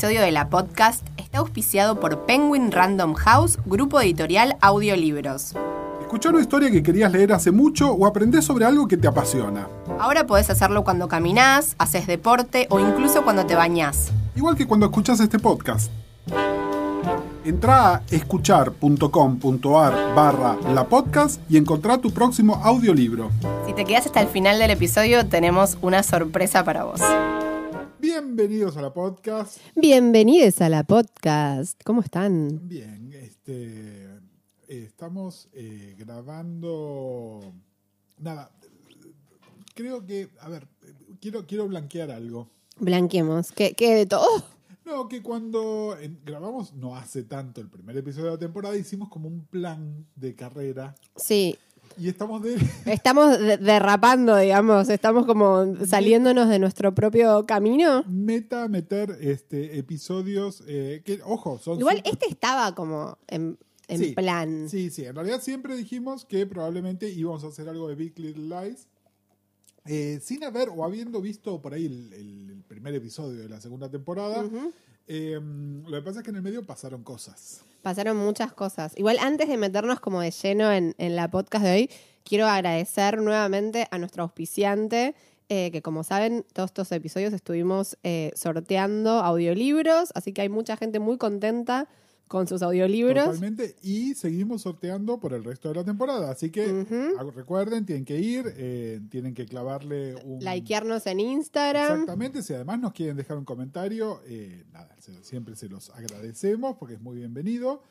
episodio de la podcast está auspiciado por Penguin Random House, grupo editorial Audiolibros. Escuchar una historia que querías leer hace mucho o aprender sobre algo que te apasiona. Ahora podés hacerlo cuando caminás, haces deporte o incluso cuando te bañás. Igual que cuando escuchas este podcast. Entra a escuchar.com.ar barra la podcast y encontrá tu próximo audiolibro. Si te quedas hasta el final del episodio, tenemos una sorpresa para vos. Bienvenidos a la podcast. Bienvenidos a la podcast. ¿Cómo están? Bien, este, estamos eh, grabando. Nada, creo que, a ver, quiero, quiero blanquear algo. Blanqueemos. ¿Qué, qué de todo? No, que cuando grabamos, no hace tanto, el primer episodio de la temporada, hicimos como un plan de carrera. Sí. Y estamos de... Estamos de- derrapando, digamos. Estamos como saliéndonos de nuestro propio camino. meta meter este episodios eh, que, ojo, son... Igual este estaba como en, en Sí, plan. Sí, sí, en realidad siempre dijimos que probablemente íbamos a hacer algo de Big Little Lies. eh, sin haber o habiendo visto por ahí el, primer episodio de la segunda temporada, Ujú. Eh, lo que pasa es que en el medio pasaron cosas. Pasaron muchas cosas. Igual antes de meternos como de lleno en, en la podcast de hoy, quiero agradecer nuevamente a nuestro auspiciante, eh, que como saben, todos estos episodios estuvimos eh, sorteando audiolibros, así que hay mucha gente muy contenta con sus audiolibros. Totalmente. Y seguimos sorteando por el resto de la temporada. Así que ah, recuerden, tienen que ir, eh, tienen que clavarle un. Likearnos en Instagram. Exactamente. Si además nos quieren dejar un comentario, eh, nada, siempre se los agradecemos porque es muy bienvenido.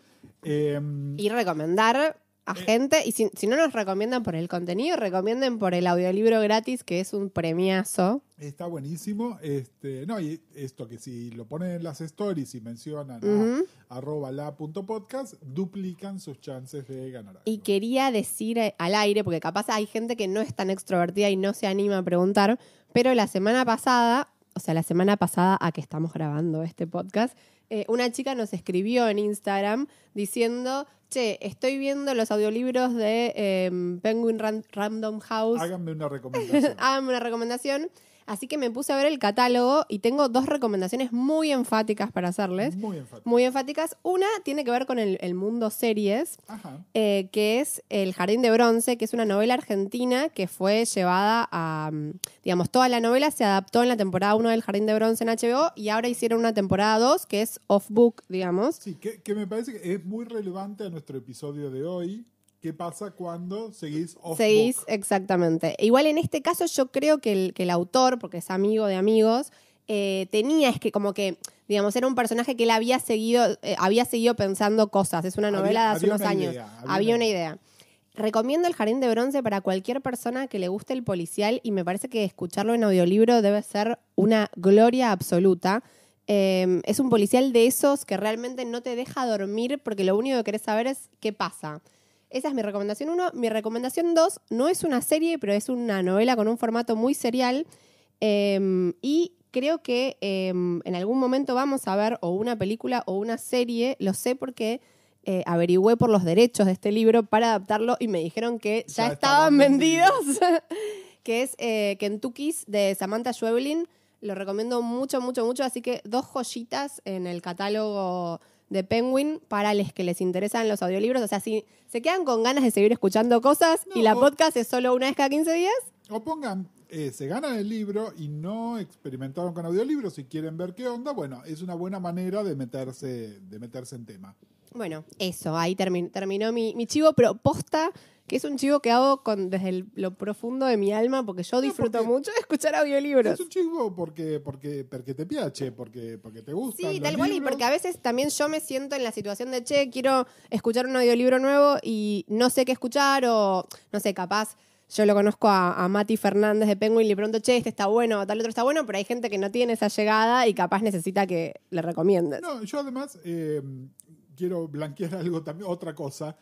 Eh, Y recomendar a Eh. gente. Y si, si no nos recomiendan por el contenido, recomienden por el audiolibro gratis, que es un premiazo. Está buenísimo. Este, no, y esto que si lo ponen en las stories y mencionan Ujú. a arroba la punto podcast, duplican sus chances de ganar algo. Y quería decir eh, al aire, porque capaz hay gente que no es tan extrovertida y no se anima a preguntar, pero la semana pasada, o sea, la semana pasada a que estamos grabando este podcast, eh, una chica nos escribió en Instagram diciendo, che, estoy viendo los audiolibros de eh, Penguin Ran- Random House, Háganme una recomendación. háganme una recomendación. Así que me puse a ver el catálogo y tengo dos recomendaciones muy enfáticas para hacerles. Muy enfático. Muy enfáticas. Una tiene que ver con el, el mundo series Ajá. eh, que es El Jardín de Bronce, que es una novela argentina que fue llevada a, mm, digamos, toda la novela se adaptó en la temporada 1 del Jardín de Bronce en HBO y ahora hicieron una temporada 2 que es off-book, digamos. Sí, que, que me parece que es muy relevante a nuestro episodio de hoy. ¿Qué pasa cuando seguís off Seguís, book? exactamente. Igual en este caso yo creo que el, que el autor, porque es amigo de amigos, eh, tenía, es que como que, digamos, era un personaje que él había seguido, eh, había seguido pensando cosas. Es una Había- novela de hace unos años. idea, había había una idea. Recomiendo El Jardín de Bronce para cualquier persona que le guste el policial y me parece que escucharlo en audiolibro debe ser una gloria absoluta. Eh, es un policial de esos que realmente no te deja dormir porque lo único que querés saber es qué pasa. Esa es mi recomendación uno. Mi recomendación dos no es una serie, pero es una novela con un formato muy serial. Eh, y creo que eh, en algún momento vamos a ver o una película o una serie. Lo sé porque eh, averigüé por los derechos de este libro para adaptarlo y me dijeron que ya, Ya estaban estaban vendidos. que es eh, Kentucky's de Samantha Schweblin. Lo recomiendo mucho, mucho, mucho. Así que dos joyitas en el catálogo de Penguin para los que les interesan los audiolibros. O sea, si se quedan con ganas de seguir escuchando cosas y la o- podcast es solo una vez cada 15 días, O pongan, eh, se ganan el libro y no experimentaron con audiolibros y quieren ver qué onda, bueno, es una buena manera de meterse, de meterse en tema. Bueno, eso, ahí termi- terminó mi, mi chivo, pero posta, que es un chivo que hago con, desde el- lo profundo de mi alma, porque yo disfruto porque- mucho de escuchar audiolibros. Es un chivo porque, porque, porque te piace, porque, porque te gusta. Sí, tal cual, y porque a veces también yo me siento en la situación de, che, quiero escuchar un audiolibro nuevo y no sé qué escuchar, o no sé, capaz. Yo lo conozco a, a Mati Fernández de Penguin y le pregunto, che, este está bueno, tal otro está bueno, pero hay gente que no tiene esa llegada y capaz necesita que le recomiendes. No, yo además eh, quiero blanquear algo también, otra cosa.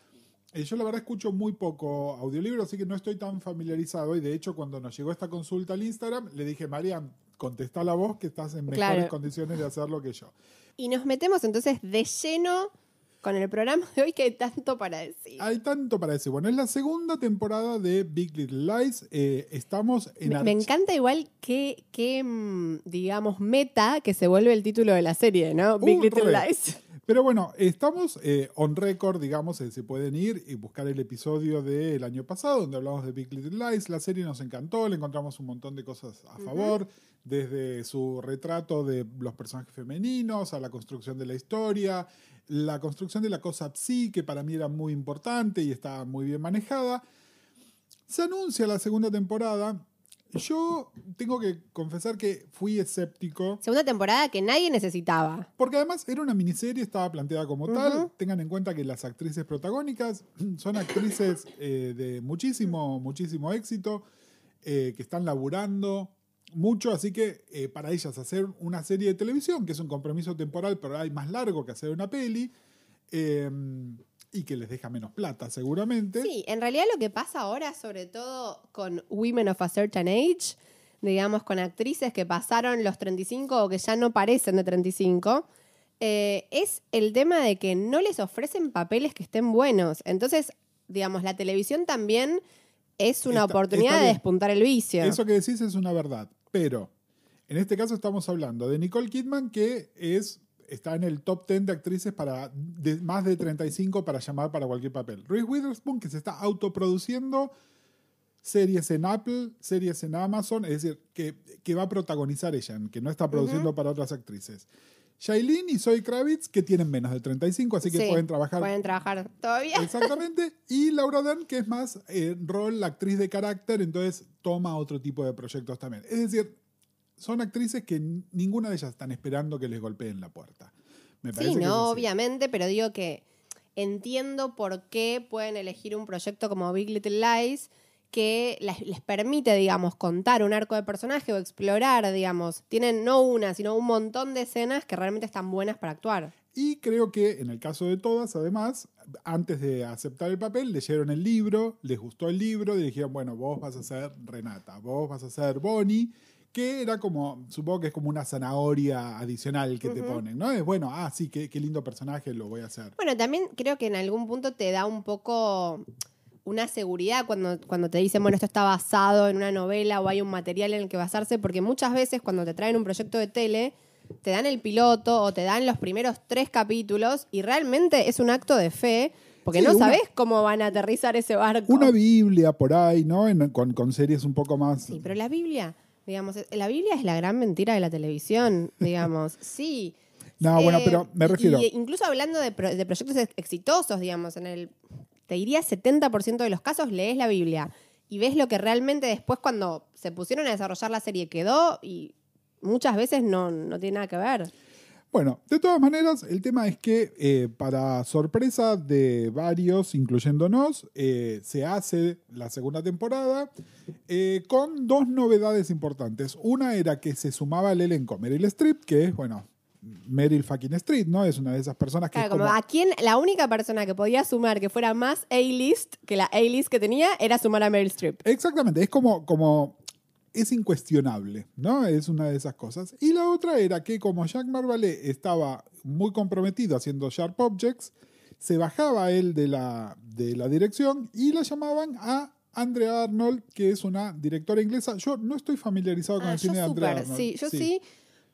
Eh, yo la verdad escucho muy poco audiolibro, así que no estoy tan familiarizado. Y de hecho, cuando nos llegó esta consulta al Instagram, le dije, Marian, contesta la voz que estás en mejores Claro. condiciones de hacerlo que yo. Y nos metemos entonces de lleno con el programa de hoy que hay tanto para decir. Hay tanto para decir. Bueno, es la segunda temporada de Big Little Lies. Eh, estamos en... Me, arch- me encanta igual que, que, mm, digamos, meta que se vuelve el título de la serie, ¿no? Big Uh, Little re. Lies. Pero bueno, estamos eh, on record, digamos, eh, se pueden ir y buscar el episodio del año pasado donde hablamos de Big Little Lies. La serie nos encantó, le encontramos un montón de cosas a favor, desde su retrato de los personajes femeninos a la construcción de la historia, la construcción de la cosa psi, que para mí era muy importante y está muy bien manejada. Se anuncia la segunda temporada. Yo tengo que confesar que fui escéptico. Segunda temporada que nadie necesitaba. Porque además era una miniserie, estaba planteada como tal. Tengan en cuenta que las actrices protagónicas son actrices eh, de muchísimo, muchísimo éxito, eh, que están laburando mucho, así que eh, para ellas hacer una serie de televisión, que es un compromiso temporal, pero hay más largo que hacer una peli, eh, y que les deja menos plata seguramente. Sí, en realidad lo que pasa ahora, sobre todo con Women of a Certain Age, digamos, con actrices que pasaron los 35 o que ya no parecen de 35, eh, es el tema de que no les ofrecen papeles que estén buenos. Entonces, digamos, la televisión también es una Está- oportunidad está de despuntar el vicio. Eso que decís es una verdad, pero en este caso estamos hablando de Nicole Kidman, que es, está en el top 10 de actrices para de- más de 35 para llamar para cualquier papel. Reese Witherspoon, que se está autoproduciendo series en Apple, series en Amazon, es decir, que, que va a protagonizar ella, que no está produciendo para otras actrices. Shailene y Zoe Kravitz, que tienen menos de 35, así que Sí, pueden trabajar Pueden trabajar todavía. Exactamente. Y Laura Dern, que es más eh, rol, actriz de carácter, entonces toma otro tipo de proyectos también. Es decir, son actrices que ninguna de ellas están esperando que les golpeen la puerta. Me parece Sí, no, obviamente, pero digo que entiendo por qué pueden elegir un proyecto como Big Little Lies que les, les permite, digamos, contar un arco de personaje o explorar, digamos. Tienen no una, sino un montón de escenas que realmente están buenas para actuar. Y creo que en el caso de todas, además, antes de aceptar el papel, leyeron el libro, les gustó el libro y dijeron, bueno, vos vas a ser Renata, vos vas a ser Bonnie, que era como, supongo que es como una zanahoria adicional que te ponen, ¿no? Es bueno, ah, sí, qué, qué lindo personaje, lo voy a hacer. Bueno, también creo que en algún punto te da un poco una seguridad cuando, cuando te dicen, bueno, esto está basado en una novela o hay un material en el que basarse, porque muchas veces cuando te traen un proyecto de tele, te dan el piloto o te dan los primeros tres capítulos y realmente es un acto de fe, porque Sí, no sabes cómo van a aterrizar ese barco. Una Biblia por ahí, ¿no? En- con, con series un poco más... Sí, pero la Biblia, digamos, es- la Biblia es la gran mentira de la televisión, digamos. Sí. No, bueno, Eh, pero me refiero- y incluso hablando de, pro- de proyectos ex- exitosos, digamos, en el, te diría 70% de los casos lees la Biblia y ves lo que realmente después cuando se pusieron a desarrollar la serie quedó y muchas veces no, no tiene nada que ver. Bueno, de todas maneras, el tema es que eh, para sorpresa de varios, incluyéndonos, eh, se hace la segunda temporada eh, con dos novedades importantes. Una era que se sumaba al elenco Meryl Streep, que es, bueno, Meryl fucking Streep, ¿no? Es una de esas personas que Claro, es como como... a quién, la única persona que podía sumar que fuera más A-list que la A-list que tenía era sumar a Meryl Streep. Exactamente, es como, como es incuestionable, ¿no? Es una de esas cosas. Y la otra era que como Jack Marvalet estaba muy comprometido haciendo Sharp Objects, se bajaba él de la, de la dirección y la llamaban a Andrea Arnold, que es una directora inglesa. Yo no estoy familiarizado con Ah, el cine de Andrea Arnold. sí, yo sí,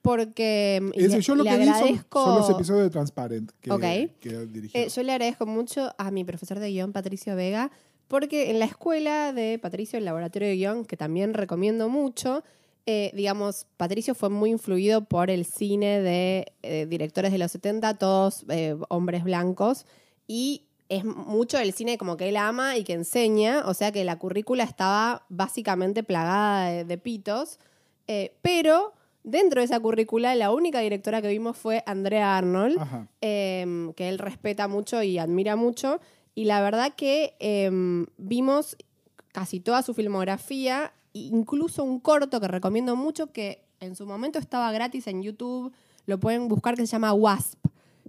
porque mm, Es decir, le- yo lo le que vi son, agradezco, son los episodios de Transparent que, Ok. que eh, yo le agradezco mucho a mi profesor de guion, Patricio Vega, porque en la escuela de Patricio, el laboratorio de guion, que también recomiendo mucho, eh, digamos, Patricio fue muy influido por el cine de eh, directores de los 70, todos eh, hombres blancos, y es mucho del cine como que él ama y que enseña, o sea que la currícula estaba básicamente plagada de, de pitos, pero dentro de esa currícula la única directora que vimos fue Andrea Arnold, eh, que él respeta mucho y admira mucho. Y la verdad que eh, vimos casi toda su filmografía, incluso un corto que recomiendo mucho, que en su momento estaba gratis en YouTube, lo pueden buscar, que se llama Wasp,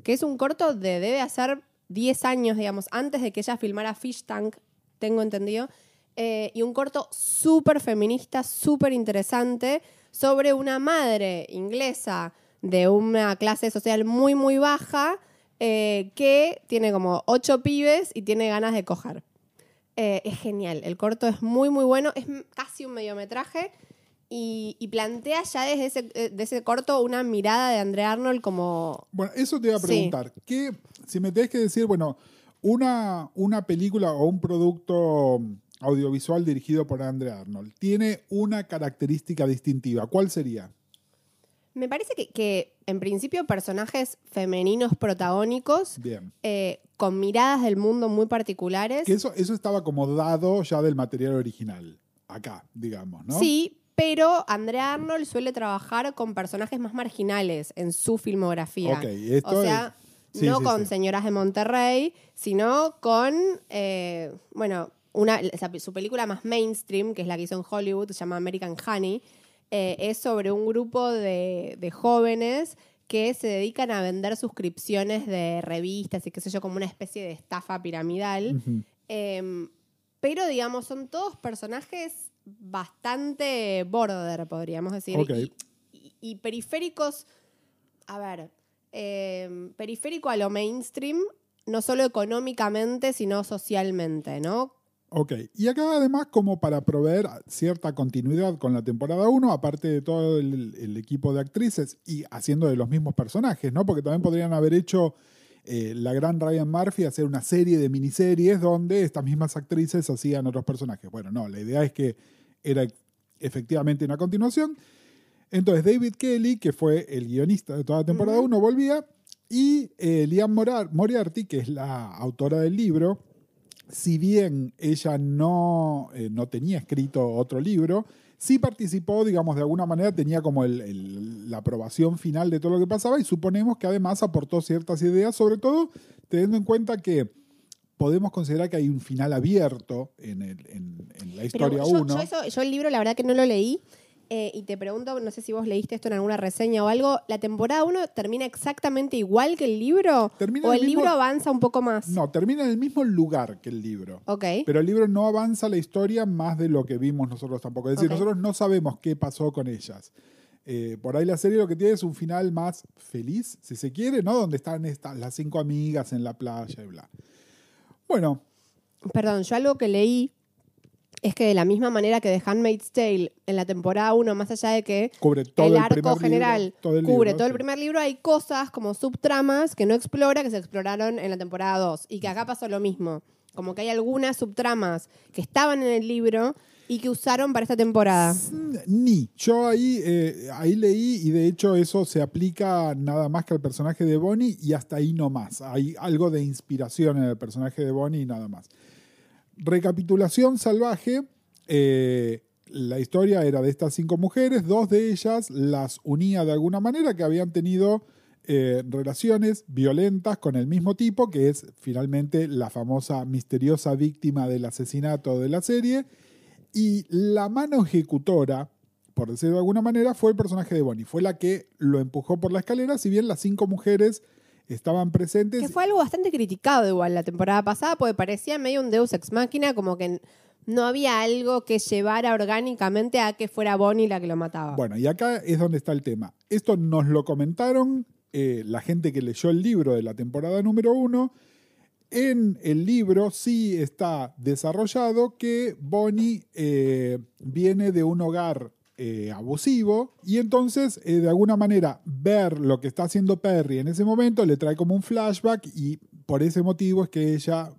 que es un corto de debe hacer 10 años, digamos, antes de que ella filmara Fish Tank, tengo entendido, eh, y un corto súper feminista, súper interesante, sobre una madre inglesa de una clase social muy, muy baja, eh, que tiene como ocho pibes y tiene ganas de coger. Eh, es genial, el corto es muy, muy bueno, es casi un mediometraje y, y plantea ya desde ese, eh, de ese corto una mirada de André Arnold como... Bueno, eso te iba a Sí. preguntar. ¿Qué, si me tenés que decir, bueno, una, una película o un producto audiovisual dirigido por Andre Arnold tiene una característica distintiva, ¿cuál sería? Me parece que, que, en principio personajes femeninos protagónicos Bien. eh, con miradas del mundo muy particulares. Que eso, eso estaba como dado ya del material original, acá, digamos, ¿no? Sí, pero Andrea Arnold suele trabajar con personajes más marginales en su filmografía. Ok, esto o sea, es- sí, no sí, con sí. Señoras de Monterrey, sino con, eh, bueno, una, su película más mainstream, que es la que hizo en Hollywood, se llama American Honey, eh, es sobre un grupo de, de jóvenes que se dedican a vender suscripciones de revistas y qué sé yo, como una especie de estafa piramidal. Em, pero, digamos, son todos personajes bastante border, podríamos decir. Ok. Y, y- y periféricos, a ver, em, periférico a lo mainstream, no solo económicamente, sino socialmente, ¿no? Ok, y acá además como para proveer cierta continuidad con la temporada 1, aparte de todo el, el equipo de actrices y haciendo de los mismos personajes, ¿no? Porque también podrían haber hecho eh, la gran Ryan Murphy hacer una serie de miniseries donde estas mismas actrices hacían otros personajes. Bueno, no, la idea es que era efectivamente una continuación. Entonces David Kelly, que fue el guionista de toda la temporada 1, volvía y eh, Liam Moriarty, que es la autora del libro, si bien ella no, eh, no tenía escrito otro libro, sí participó, digamos, de alguna manera, tenía como el- el- la aprobación final de todo lo que pasaba y suponemos que además aportó ciertas ideas, sobre todo teniendo en cuenta que podemos considerar que hay un final abierto en, el- en- en la historia yo, 1. yo eso- yo el libro, la verdad que no lo leí. Eh, y te pregunto, no sé si vos leíste esto en alguna reseña o algo, ¿la temporada 1 termina exactamente igual que el libro? Termina ¿O el el mismo- libro avanza un poco más? No, termina en el mismo lugar que el libro. Ok. Pero el libro no avanza la historia más de lo que vimos nosotros tampoco. Es decir, nosotros no sabemos qué pasó con ellas. Eh, por ahí la serie lo que tiene es un final más feliz, si se quiere, ¿no? Donde están estas, las cinco amigas en la playa y bla. Bueno, Perdón, yo algo que leí es que de la misma manera que The Handmaid's Tale en la temporada 1, más allá de que cubre todo el el, arco libro, general todo el cubre libro, todo el primer libro, hay cosas como subtramas que no explora, que se exploraron en la temporada 2. Y que acá pasó lo mismo. Como que hay algunas subtramas que estaban en el libro y que usaron para esta temporada. Ni. Yo ahí, eh, ahí leí y de hecho eso se aplica nada más que al personaje de Bonnie y hasta ahí no más. Hay algo de inspiración en el personaje de Bonnie y nada más. Recapitulación salvaje. eh, la historia era de estas cinco mujeres, dos de ellas las unía de alguna manera que habían tenido eh, relaciones violentas con el mismo tipo, que es finalmente la famosa misteriosa víctima del asesinato de la serie. Y la mano ejecutora, por decirlo de alguna manera, fue el personaje de Bonnie. Fue la que lo empujó por la escalera, si bien las cinco mujeres estaban presentes. Que fue algo bastante criticado igual la temporada pasada, porque parecía medio un Deus Ex Máquina, como que no había algo que llevara orgánicamente a que fuera Bonnie la que lo mataba. Bueno, y acá es donde está el tema. Esto nos lo comentaron eh, la gente que leyó el libro de la temporada número uno. En el libro sí está desarrollado que Bonnie eh, viene de un hogar eh, abusivo y entonces eh, de alguna manera ver lo que está haciendo Perry en ese momento le trae como un flashback y por ese motivo es que ella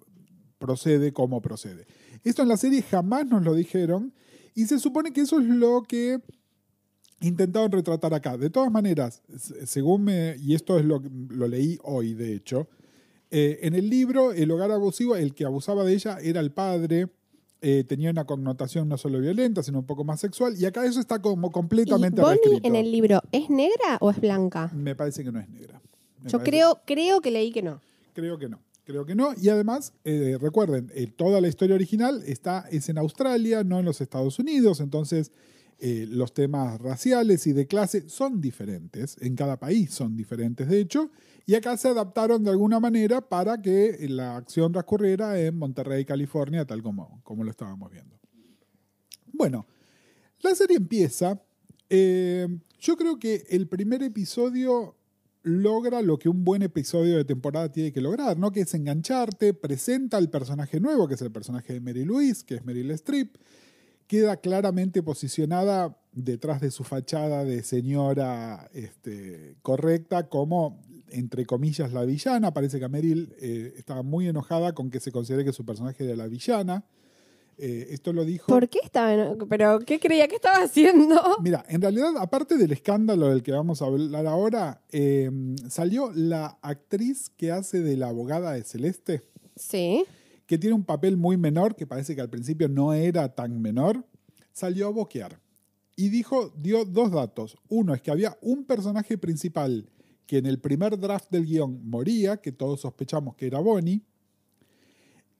procede como procede. Esto en la serie jamás nos lo dijeron y se supone que eso es lo que intentaron retratar acá. De todas maneras, se- según me, y esto es lo que lo leí hoy, de hecho, eh, en el libro, el hogar abusivo, el que abusaba de ella era el padre, eh, tenía una connotación no solo violenta, sino un poco más sexual, y acá eso está como ¿Y completamente Bonnie reescrito. en el libro es negra o es blanca? Me parece que no es negra. Me Yo parece- creo, creo que leí que no. Creo que no. Creo que no. Y además, eh, recuerden, eh, toda la historia original está, es en Australia, no en los Estados Unidos. Entonces, eh, los temas raciales y de clase son diferentes. En cada país son diferentes, de hecho. Y acá se adaptaron de alguna manera para que la acción transcurriera en Monterrey, California, tal como, como lo estábamos viendo. Bueno, la serie empieza. eh, yo creo que el primer episodio logra lo que un buen episodio de temporada tiene que lograr, ¿no? Que es engancharte, presenta al personaje nuevo, que es el personaje de Mary Louise, que es Meryl Streep, queda claramente posicionada detrás de su fachada de señora este, correcta como, entre comillas, la villana. Parece que Meryl eh, estaba muy enojada con que se considere que su personaje era la villana. Eh, esto lo dijo. ¿Por qué estaba? ¿Pero qué creía que estaba haciendo? Mira, en realidad, aparte del escándalo del que vamos a hablar ahora, eh, salió la actriz que hace de la abogada de Celeste. Sí. Que tiene un papel muy menor, que parece que al principio no era tan menor. Salió a boquear. Y dijo, dio dos datos. Uno es que había un personaje principal que en el primer draft del guion moría, que todos sospechamos que era Bonnie,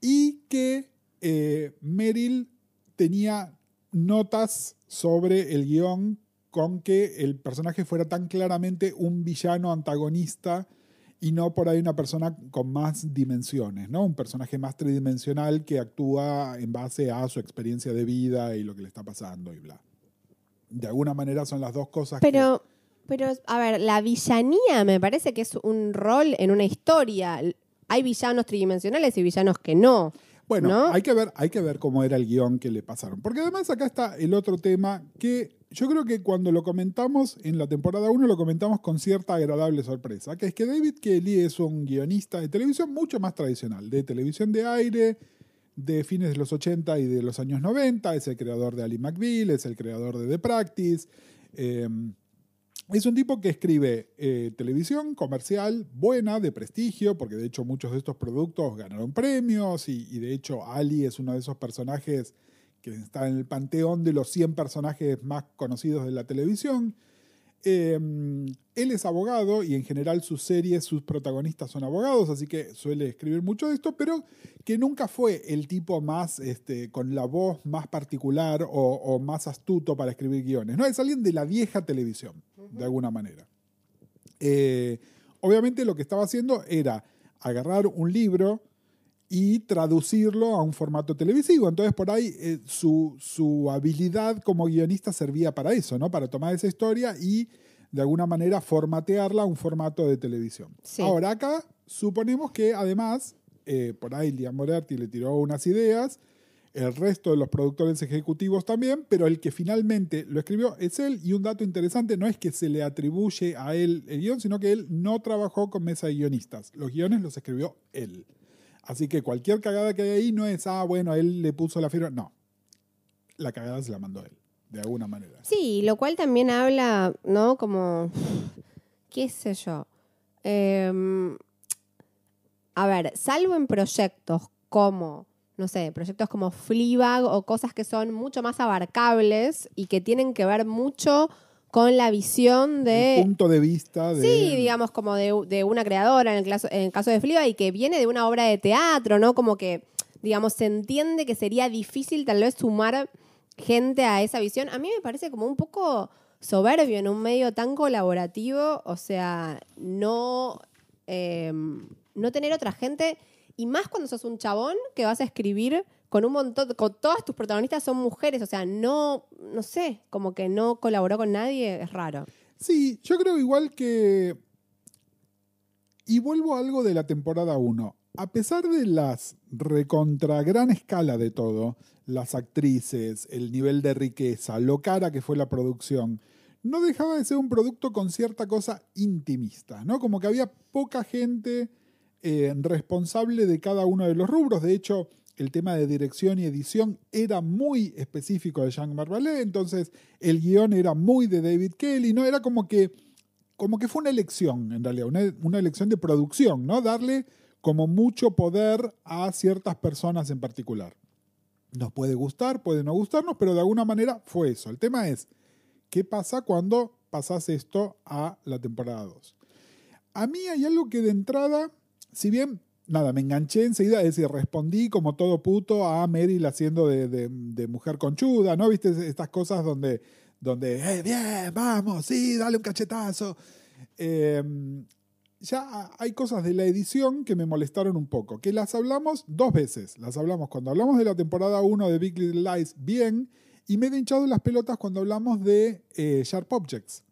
y que eh, Meryl tenía notas sobre el guion con que el personaje fuera tan claramente un villano antagonista y no por ahí una persona con más dimensiones, ¿no? Un personaje más tridimensional que actúa en base a su experiencia de vida y lo que le está pasando y bla. De alguna manera son las dos cosas pero, Pero, a ver, la villanía me parece que es un rol en una historia. Hay villanos tridimensionales y villanos que no. Bueno, hay, que ver, hay que ver cómo era el guion que le pasaron. Porque además acá está el otro tema que yo creo que cuando lo comentamos en la temporada 1 lo comentamos con cierta agradable sorpresa, que es que David Kelly es un guionista de televisión mucho más tradicional, de televisión de aire, de fines de los 80 y de los años 90, es el creador de Ali McBeal, es el creador de The Practice. Eh, es un tipo que escribe eh, televisión comercial buena, de prestigio, porque de hecho muchos de estos productos ganaron premios y, de hecho Ali es uno de esos personajes que está en el panteón de los 100 personajes más conocidos de la televisión. Em, él es abogado y en general sus series, sus protagonistas son abogados, así que suele escribir mucho de esto, pero que nunca fue el tipo más, este, con la voz más particular o, más astuto para escribir guiones. No, es alguien de la vieja televisión, de alguna manera. Eh, obviamente lo que estaba haciendo era agarrar un libro y traducirlo a un formato televisivo. Entonces, por ahí eh, su, su, habilidad como guionista servía para eso, ¿no? Para tomar esa historia y de alguna manera formatearla a un formato de televisión. Ahora, acá suponemos que además, eh, por ahí Liam Moretti le tiró unas ideas, el resto de los productores ejecutivos también, pero el que finalmente lo escribió es él. Y un dato interesante no es que se le atribuye a él el guion, sino que él no trabajó con mesa de guionistas. Los guiones los escribió él. Así que cualquier cagada que hay ahí no es, ah, bueno, él le puso la firma. No. La cagada se la mandó él, de alguna manera. Sí, lo cual también habla, ¿no? Como, qué sé yo. Em, a ver, salvo en proyectos como, no sé, proyectos como Fleabag o cosas que son mucho más abarcables y que tienen que ver mucho con la visión de... punto de vista de... Sí, digamos, como de, una creadora, en el, caso, en el caso de Fliba, y que viene de una obra de teatro, ¿no? Como que, digamos, se entiende que sería difícil tal vez sumar gente a esa visión. A mí me parece como un poco soberbio en un medio tan colaborativo, o sea, no, em, no tener otra gente, y más cuando sos un chabón que vas a escribir con un montón, con todas tus protagonistas son mujeres, o sea, no, no sé, como que no colaboró con nadie, es raro. Sí, yo creo igual que... Y vuelvo a algo de la temporada 1. A pesar de las recontra gran escala de todo, las actrices, el nivel de riqueza, lo cara que fue la producción, no dejaba de ser un producto con cierta cosa intimista, ¿no? Como que había poca gente eh, responsable de cada uno de los rubros. De hecho, el tema de dirección y edición era muy específico de Jean Marvalet, entonces el guion era muy de David Kelly, ¿no? Era como que, como que fue una elección, en realidad, una, elección de producción, ¿no? Darle como mucho poder a ciertas personas en particular. Nos puede gustar, puede no gustarnos, pero de alguna manera fue eso. El tema es, ¿qué pasa cuando pasas esto a la temporada 2? A mí hay algo que de entrada, si bien nada, me enganché enseguida, es decir, respondí como todo puto a Meryl haciendo de, mujer conchuda, ¿no? ¿Viste estas cosas donde, donde eh, bien, vamos, sí, dale un cachetazo? Em, ya hay cosas de la edición que me molestaron un poco, que las hablamos dos veces. Las hablamos cuando hablamos de la temporada 1 de Big Little Lies bien, y me he hinchado las pelotas cuando hablamos de eh, Sharp Objects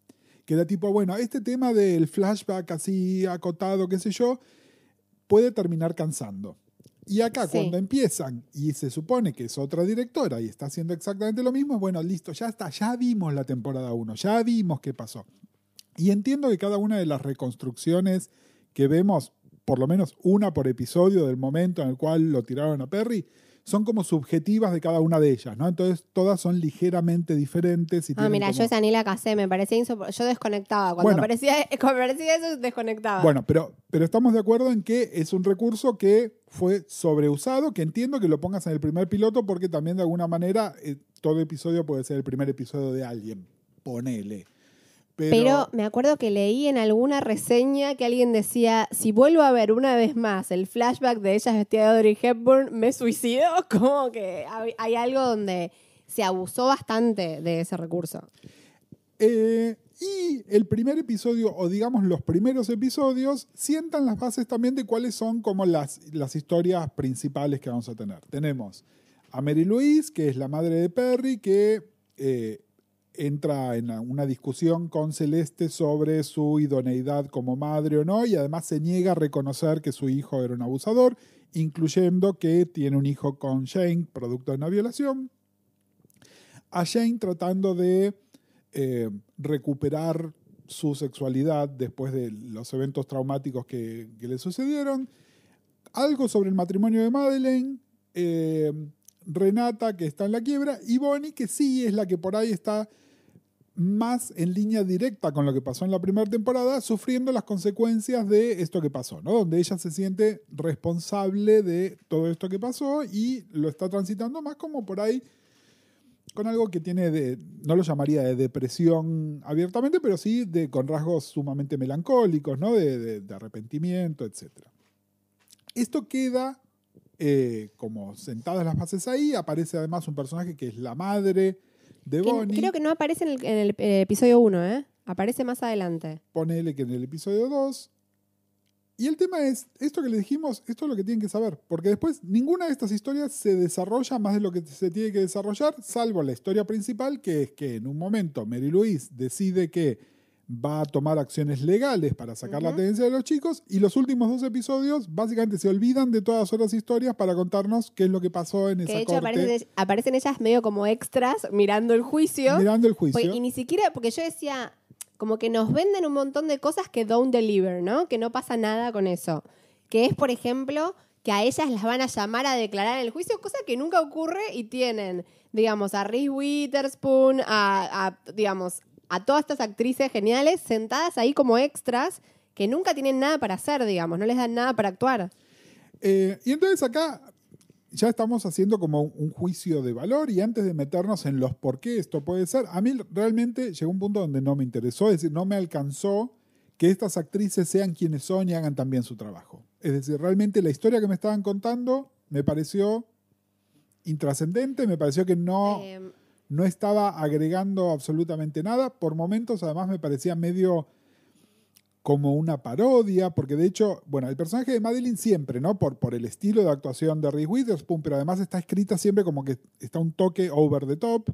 que era tipo, bueno, este tema del flashback así acotado, qué sé yo, puede terminar cansando. Y acá Sí. cuando empiezan y se supone que es otra directora y está haciendo exactamente lo mismo, bueno, listo, ya está, ya vimos la temporada 1, ya vimos qué pasó. Y entiendo que cada una de las reconstrucciones que vemos, por lo menos una por episodio del momento en el cual lo tiraron a Perry, son como subjetivas de cada una de ellas, ¿no? Entonces todas son ligeramente diferentes. Y Ah, mira, como- yo esa ni la casé, me parecía insoportable. Yo desconectaba. Cuando, Bueno. aparecía, cuando aparecía eso, desconectaba. Bueno, pero, pero estamos de acuerdo en que es un recurso que fue sobreusado, que entiendo que lo pongas en el primer piloto porque también de alguna manera eh, todo episodio puede ser el primer episodio de alguien. Ponele. Pero, Pero me acuerdo que leí en alguna reseña que alguien decía, si vuelvo a ver una vez más el flashback de ella vestida de Audrey Hepburn, me suicido. Como que hay, hay algo donde se abusó bastante de ese recurso. eh, y el primer episodio, o digamos los primeros episodios, sientan las bases también de cuáles son como las, las historias principales que vamos a tener. Tenemos a Mary Louise, que es la madre de Perry, que eh, entra en una discusión con Celeste sobre su idoneidad como madre o no, y además se niega a reconocer que su hijo era un abusador, incluyendo que tiene un hijo con Shane, producto de una violación. A Shane tratando de eh, recuperar su sexualidad después de los eventos traumáticos que, le sucedieron. Algo sobre el matrimonio de Madeleine. eh, Renata, que está en la quiebra. Y Bonnie, que sí es la que por ahí está más en línea directa con lo que pasó en la primera temporada, sufriendo las consecuencias de esto que pasó, ¿no? Donde ella se siente responsable de todo esto que pasó y lo está transitando más como por ahí con algo que tiene de, no lo llamaría de depresión abiertamente, pero sí de, con rasgos sumamente melancólicos, ¿no? De, arrepentimiento, etc. Esto queda eh, como sentadas las bases ahí, aparece además un personaje que es la madre de Bonnie. creo que no aparece en el, en el, eh, episodio 1, ¿eh? Aparece más adelante. ponele que en el episodio 2. Y el tema es, esto que le dijimos, esto es lo que tienen que saber, porque después ninguna de estas historias se desarrolla más de lo que se tiene que desarrollar, salvo la historia principal, que es que en un momento Mary Louise decide que va a tomar acciones legales para sacar la atención de los chicos, y los últimos dos episodios básicamente se olvidan de todas otras historias para contarnos qué es lo que pasó en Que esa de hecho corte, aparecen, aparecen ellas medio como extras mirando el juicio. mirando el juicio. Pues, y ni siquiera, porque yo decía, como que nos venden un montón de cosas que don't deliver, ¿no? Que no pasa nada con eso. Que es, por ejemplo, que a ellas las van a llamar a declarar en el juicio, cosa que nunca ocurre y tienen, digamos, a Reese Witherspoon, a, a, digamos, a todas estas actrices geniales sentadas ahí como extras que nunca tienen nada para hacer, digamos, no les dan nada para actuar. Eh, y entonces acá ya estamos haciendo como un juicio de valor y antes de meternos en los por qué esto puede ser, a mí realmente llegó un punto donde no me interesó, es decir, no me alcanzó que estas actrices sean quienes son y hagan también su trabajo. Es decir, realmente la historia que me estaban contando me pareció intrascendente, me pareció que no, Eh, no estaba agregando absolutamente nada. Por momentos, además, me parecía medio como una parodia, porque de hecho, bueno, el personaje de Madeline siempre, ¿no? Por, por el estilo de actuación de Reese Witherspoon, pero además está escrita siempre como que está un toque over the top.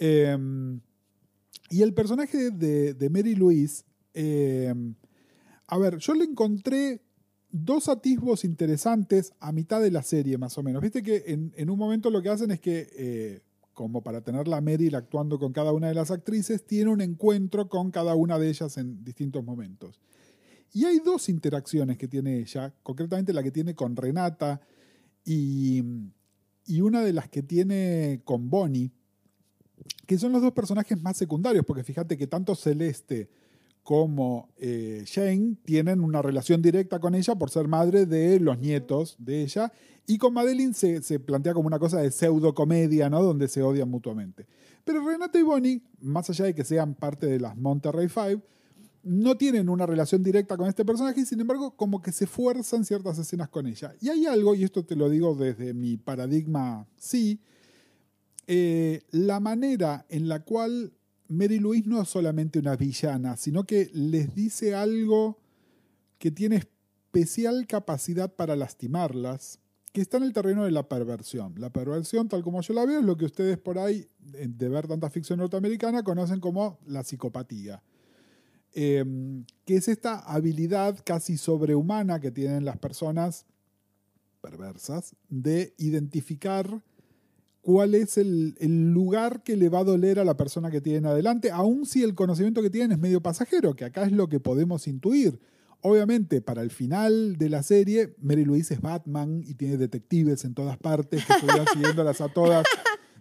Eh, y el personaje de, Mary Louise, eh, a ver, yo le encontré dos atisbos interesantes a mitad de la serie, más o menos. Viste que en, en un momento lo que hacen es que, eh, como para tenerla a Meryl actuando con cada una de las actrices, tiene un encuentro con cada una de ellas en distintos momentos. Y hay dos interacciones que tiene ella, concretamente la que tiene con Renata y, y una de las que tiene con Bonnie, que son los dos personajes más secundarios, porque fíjate que tanto Celeste como eh, Jane tienen una relación directa con ella por ser madre de los nietos de ella, y con Madeline se, se plantea como una cosa de pseudo comedia, ¿no? Donde se odian mutuamente. Pero Renata y Bonnie, más allá de que sean parte de las Monterrey Five, no tienen una relación directa con este personaje y sin embargo como que se fuerzan ciertas escenas con ella. Y hay algo, y esto te lo digo desde mi paradigma sí, eh, la manera en la cual Mary Louise no es solamente una villana, sino que les dice algo que tiene especial capacidad para lastimarlas, que está en el terreno de la perversión. La perversión, tal como yo la veo, es lo que ustedes por ahí, de ver tanta ficción norteamericana, conocen como la psicopatía. eh, que es esta habilidad casi sobrehumana que tienen las personas perversas de identificar cuál es el, el, lugar que le va a doler a la persona que tienen adelante, aun si el conocimiento que tienen es medio pasajero, que acá es lo que podemos intuir. Obviamente, para el final de la serie, Mary Louise es Batman y tiene detectives en todas partes que estuvieron siguiéndolas a todas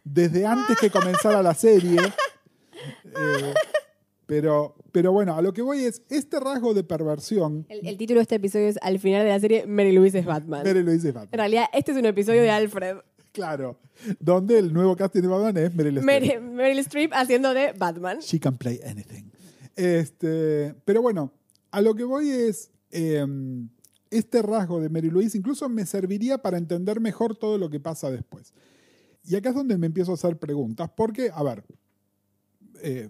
desde antes que comenzara la serie. Eh, pero, pero bueno, a lo que voy es, este rasgo de perversión... El, el, título de este episodio es, al final de la serie, Mary Louise es Batman. Mary Louise es Batman. En realidad, este es un episodio de Alfred. Claro, donde el nuevo casting de Batman es Meryl Streep. Meryl, Streep haciendo de Batman. She can play anything. Este, pero bueno, a lo que voy es, eh, este rasgo de Mary Louise incluso me serviría para entender mejor todo lo que pasa después. Y acá es donde me empiezo a hacer preguntas, porque, a ver, eh,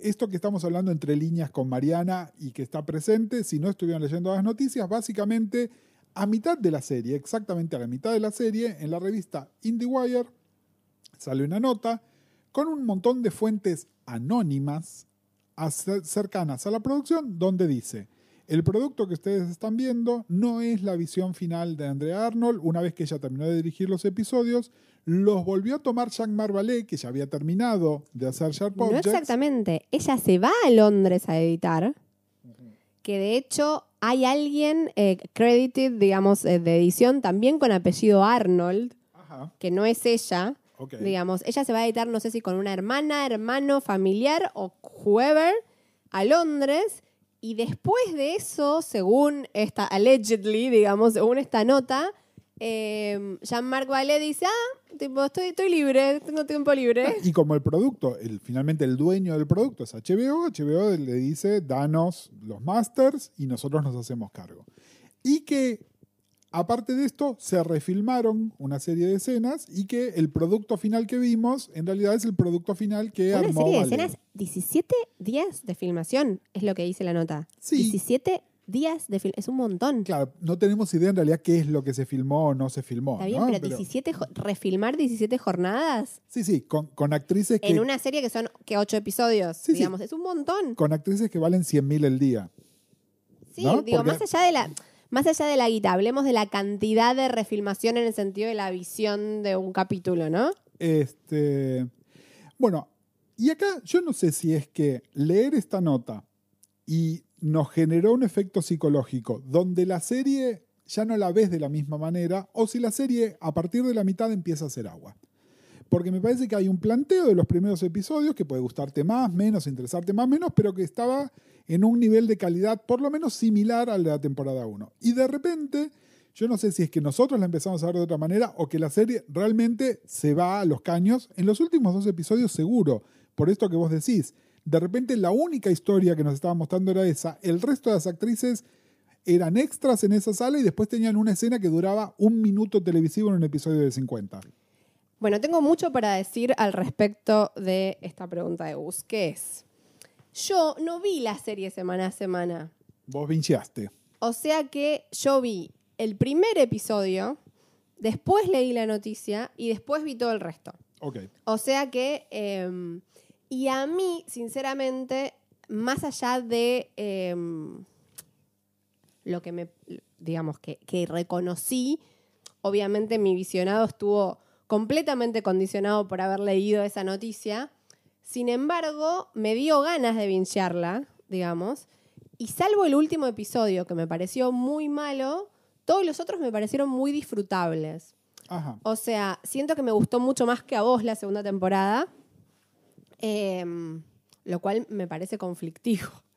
esto que estamos hablando entre líneas con Mariana y que está presente, si no estuvieron leyendo las noticias, básicamente a mitad de la serie, exactamente a la mitad de la serie, en la revista IndieWire sale una nota con un montón de fuentes anónimas cercanas a la producción donde dice, el producto que ustedes están viendo no es la visión final de Andrea Arnold. Una vez que ella terminó de dirigir los episodios, los volvió a tomar Jean Marvalet, que ya había terminado de hacer Sharp No Objects. exactamente. Ella se va a Londres a editar, que de hecho hay alguien eh, credited, digamos, eh, de edición también con apellido Arnold, Ajá, que no es ella. ok. Digamos, ella se va a editar, no sé si con una hermana, hermano, familiar o whoever, a Londres. Y después de eso, según esta, allegedly, digamos, según esta nota, eh, Jean-Marc Vallée dice, ah, tipo, estoy, estoy libre, tengo tiempo libre. Y como el producto, el, finalmente el dueño del producto es HBO, HBO le dice, danos los masters y nosotros nos hacemos cargo. Y que, aparte de esto, se refilmaron una serie de escenas y que el producto final que vimos, en realidad es el producto final que Una armó serie de Vallée. escenas, 17 días de filmación, es lo que dice la nota. Sí. 17 días de film, es un montón. Claro, no tenemos idea en realidad qué es lo que se filmó o no se filmó. Está bien, ¿no? pero, 17, jo- refilmar 17 jornadas Sí, sí, con, con actrices que, en una serie que son que 8 episodios, Sí, sí. digamos, es un montón. con actrices que valen 100 mil el día. Sí, ¿no? digo, Porque- más allá de la más allá de la guita, hablemos de la cantidad de refilmación en el sentido de la visión de un capítulo, ¿no? Este, bueno, y acá yo no sé si es que leer esta nota y nos generó un efecto psicológico donde la serie ya no la ves de la misma manera o si la serie a partir de la mitad empieza a hacer agua. Porque me parece que hay un planteo de los primeros episodios que puede gustarte más, menos, interesarte más, menos, pero que estaba en un nivel de calidad por lo menos similar al de la temporada 1. Y de repente, yo no sé si es que nosotros la empezamos a ver de otra manera o que la serie realmente se va a los caños. En los últimos dos episodios seguro, por esto que vos decís. De repente la única historia que nos estaba mostrando era esa. El resto de las actrices eran extras en esa sala y después tenían una escena que duraba un minuto televisivo en un episodio de 50. Bueno, tengo mucho para decir al respecto de esta pregunta de Gus, que es, yo no vi la serie semana a semana, Vos vincheaste. o sea que yo vi el primer episodio, después leí la noticia y después vi todo el resto. Ok. O sea que, eh, y a mí, sinceramente, más allá de eh, lo que me, digamos, que, que reconocí, obviamente mi visionado estuvo completamente condicionado por haber leído esa noticia. Sin embargo, me dio ganas de vinchearla, digamos, y salvo el último episodio que me pareció muy malo, todos los otros me parecieron muy disfrutables. Ajá. O sea, siento que me gustó mucho más que a vos la segunda temporada, em, lo cual me parece conflictivo.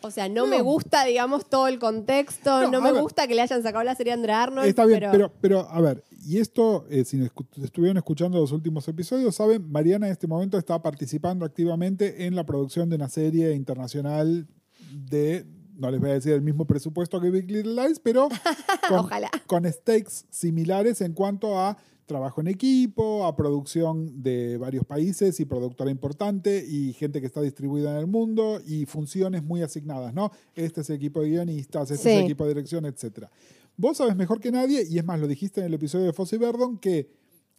O sea, no, No. me gusta, digamos, todo el contexto, No, me ver. gusta que le hayan sacado la serie a Andrea Arnold. Está bien, pero, pero, pero, a ver, y esto, eh, si estuvieron escuchando los últimos episodios, saben, Mariana en este momento está participando activamente en la producción de una serie internacional de, no les voy a decir el mismo presupuesto que Big Little Lies, pero con, Ojalá. con stakes similares en cuanto a trabajo en equipo, a producción de varios países y productora importante y gente que está distribuida en el mundo y funciones muy asignadas, ¿no? Este es el equipo de guionistas, este es el equipo de dirección, etcétera. Vos sabes mejor que nadie, y es más, lo dijiste en el episodio de Fosse y Verdon, que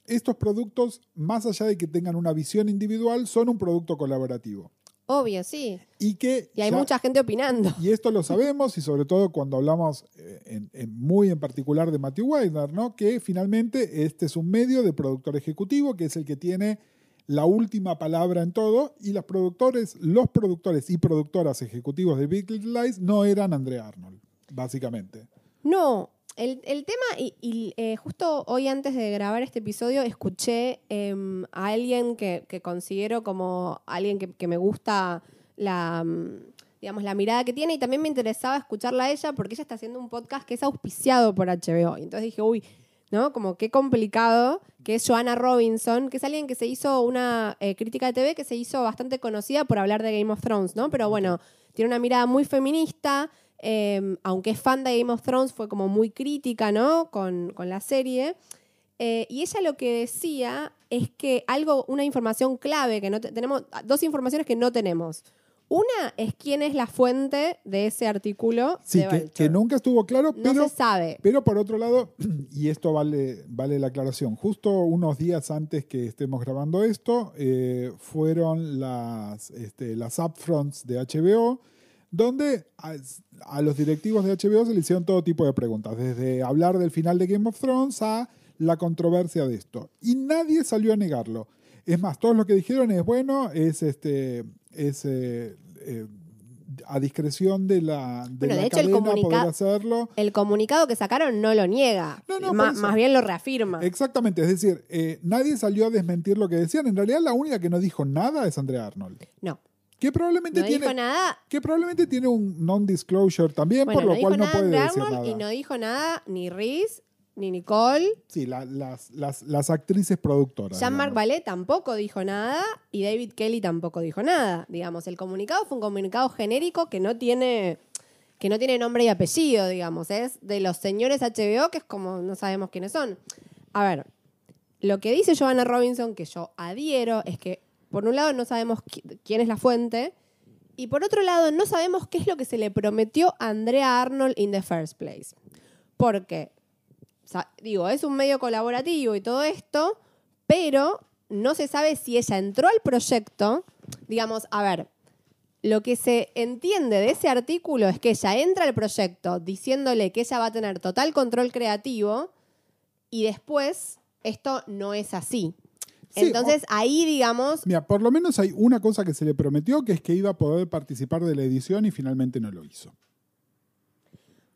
estos productos, más allá de que tengan una visión individual, son un producto colaborativo. Obvio, sí. Y que Y hay ya- mucha gente opinando. Y esto lo sabemos, y sobre todo cuando hablamos eh, en- en muy en particular de Matthew Weiner, ¿no? Que finalmente este es un medio de productor ejecutivo, que es el que tiene la última palabra en todo, y los productores, los productores y productoras ejecutivos de Big Little Lies no eran Andrea Arnold, básicamente. No, el, el tema, y, y, eh, justo hoy antes de grabar este episodio, escuché em, a alguien que, que considero como alguien que, que me gusta la, mm, digamos, la mirada que tiene y también me interesaba escucharla a ella porque ella está haciendo un podcast que es auspiciado por HBO. Y entonces dije, uy, ¿no? Como qué complicado, que es Joanna Robinson, que es alguien que se hizo una eh, crítica de TV que se hizo bastante conocida por hablar de Game of Thrones, ¿no? Pero bueno, tiene una mirada muy feminista, eh, aunque es fan de Game of Thrones, fue como muy crítica, ¿no? Con, con la serie. Eh, y ella lo que decía es que algo, una información clave que no te- tenemos, dos informaciones que no tenemos. Una es quién es la fuente de ese artículo Sí, de que, que nunca estuvo claro, no pero se sabe. Pero por otro lado, y esto vale, vale la aclaración, justo unos días antes que estemos grabando esto, eh, fueron las, este, las upfronts de HBO, donde a, a los directivos de HBO se le hicieron todo tipo de preguntas, desde hablar del final de Game of Thrones a la controversia de esto. Y nadie salió a negarlo. Es más, todos lo que dijeron es, bueno, es este es eh, eh, a discreción de la, de Bueno, de la hecho, el cadena comunica- poder hacerlo. El comunicado que sacaron no lo niega, No, no, más, más bien lo reafirma. Exactamente, es decir, eh, nadie salió a desmentir lo que decían. En realidad, la única que no dijo nada es Andrea Arnold. No, Que probablemente no tiene. dijo nada. Que probablemente tiene un non-disclosure también, Bueno, por no lo dijo cual no puede decir nada. y no dijo nada ni Reese, ni Nicole. Sí, la- las, las, las actrices productoras. Jean-Marc. Ballet tampoco dijo nada y David Kelly tampoco dijo nada. Digamos, el comunicado fue un comunicado genérico que no tiene que no tiene nombre y apellido, digamos. Es de los señores HBO, que es como no sabemos quiénes son. A ver, lo que dice Joanna Robinson, que yo adhiero, es que por un lado no sabemos qui- quién es la fuente y por otro lado no sabemos qué es lo que se le prometió a Andrea Arnold in the first place. Porque, digo, es un medio colaborativo y todo esto, pero no se sabe si ella entró al proyecto. Digamos, a ver, lo que se entiende de ese artículo es que ella entra al proyecto diciéndole que ella va a tener total control creativo y después esto no es así. Sí, Entonces ahí, digamos, Mira, por lo menos hay una cosa que se le prometió, que es que iba a poder participar de la edición y finalmente no lo hizo.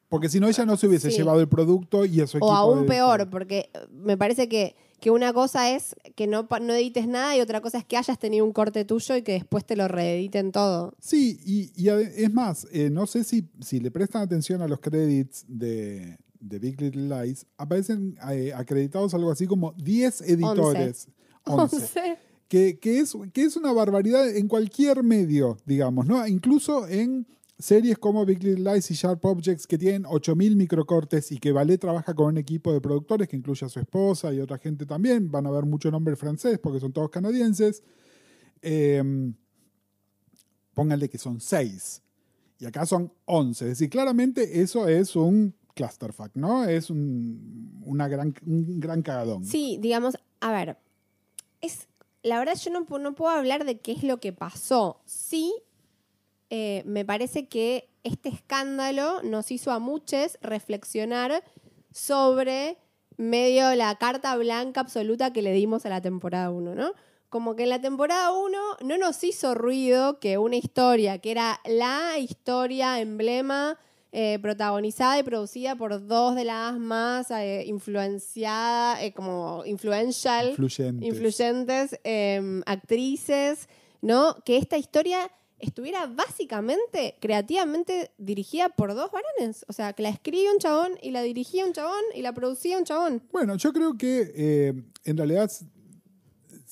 Porque si no, ella no se hubiese Sí. llevado el producto y equipo. o aún de- peor, porque eh, me parece que, que una cosa es que no, no edites nada y otra cosa es que hayas tenido un corte tuyo y que después te lo reediten todo. Sí, y, es más, eh, no sé si, si le prestan atención a los credits de, de Big Little Lies, aparecen eh, acreditados algo así como 10 editores. 11. Once. que, que es, que es una barbaridad en cualquier medio, digamos, ¿no? Incluso en series como Big Little Lies y Sharp Objects que tienen 8000 microcortes y que Ballet trabaja con un equipo de productores que incluye a su esposa y otra gente también. Van a ver mucho nombre francés porque son todos canadienses. Eh, pónganle que son 6 y acá son 11. Es decir, claramente eso es un clusterfuck, ¿no? Es un, una gran, un gran cagadón. Sí, digamos, a ver, es, la verdad yo no, no puedo hablar de qué es lo que pasó. Sí, eh, me parece que este escándalo nos hizo a muchos reflexionar sobre medio la carta blanca absoluta que le dimos a la temporada 1, ¿no? Como que en la temporada 1 no nos hizo ruido que una historia que era la historia emblema eh, protagonizada y producida por dos de las más eh, influenciadas, eh, como influential, Influyentes. influyentes eh, actrices, ¿no? Que esta historia estuviera básicamente, creativamente dirigida por dos varones. O sea, que la escribía un chabón y la dirigía un chabón y la producía un chabón. Bueno, yo creo que eh, en realidad